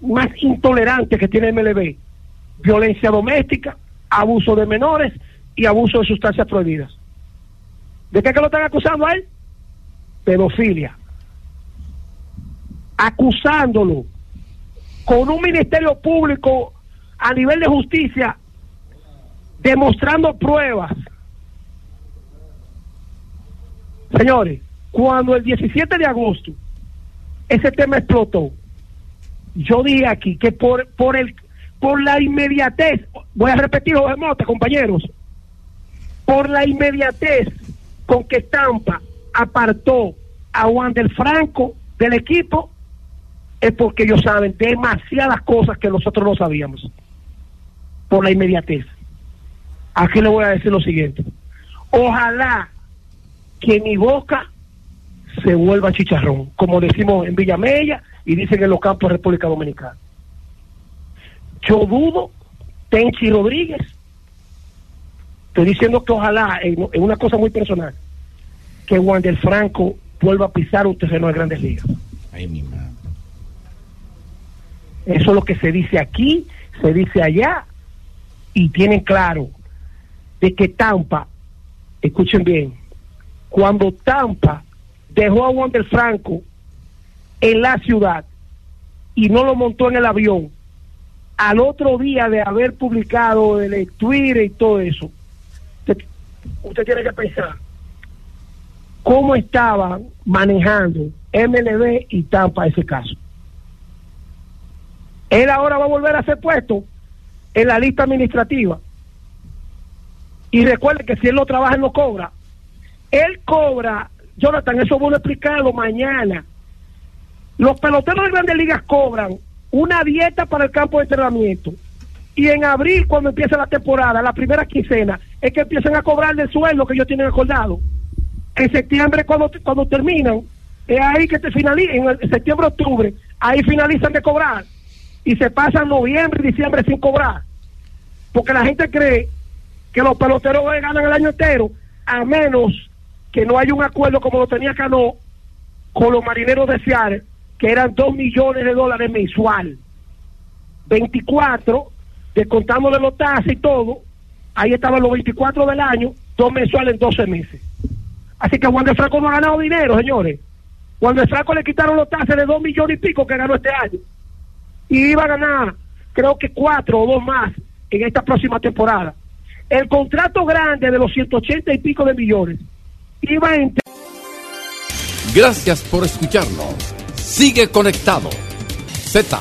más intolerantes que tiene MLB, violencia doméstica, abuso de menores y abuso de sustancias prohibidas. ¿De qué lo están acusando a él? Pedofilia. Acusándolo con un ministerio público a nivel de justicia demostrando pruebas. Señores, cuando el 17 de agosto ese tema explotó, yo dije aquí que por, por, el, por la inmediatez, voy a repetirlo de Mota, compañeros, por la inmediatez con que Tampa apartó a Juan del Franco del equipo, es porque ellos saben demasiadas cosas que nosotros no sabíamos, por la inmediatez. Aquí le voy a decir lo siguiente. Ojalá que mi boca se vuelva chicharrón, como decimos en Villamella y dicen en los campos de República Dominicana. Yo dudo, Tenchi Rodríguez, estoy diciendo que ojalá, en, una cosa muy personal, que Juan del Franco vuelva a pisar un terreno de grandes ligas. Ay, mi madre. Eso es lo que se dice aquí, se dice allá, y tienen claro de que Tampa, escuchen bien, cuando Tampa dejó a Wander Franco en la ciudad y no lo montó en el avión, al otro día de haber publicado el Twitter y todo eso, usted, tiene que pensar cómo estaban manejando MLB y Tampa ese caso. Él ahora va a volver a ser puesto en la lista administrativa y recuerde que si él no trabaja, él no cobra. Él cobra, Jonathan, eso voy a explicarlo mañana. Los peloteros de grandes ligas cobran una dieta para el campo de entrenamiento. Y en abril, cuando empieza la temporada, la primera quincena, es que empiezan a cobrar el sueldo que ellos tienen acordado. En septiembre, cuando, cuando terminan, es ahí que te finalizan, en septiembre, octubre, ahí finalizan de cobrar. Y se pasan noviembre y diciembre sin cobrar. Porque la gente cree que los peloteros ganan el año entero, a menos que no haya un acuerdo como lo tenía Cano con los marineros de Seattle, que eran 2 millones de dólares mensual. 24, descontándole los tasas y todo, ahí estaban los 24 del año, dos mensuales en 12 meses. Así que Juan de Franco no ha ganado dinero, señores. Juan de Franco le quitaron los tasas de 2 millones y pico que ganó este año. Y iba a ganar, creo que cuatro o dos más en esta próxima temporada. El contrato grande de los 180 y pico de millones iba en... Gracias por escucharnos. Sigue conectado. Z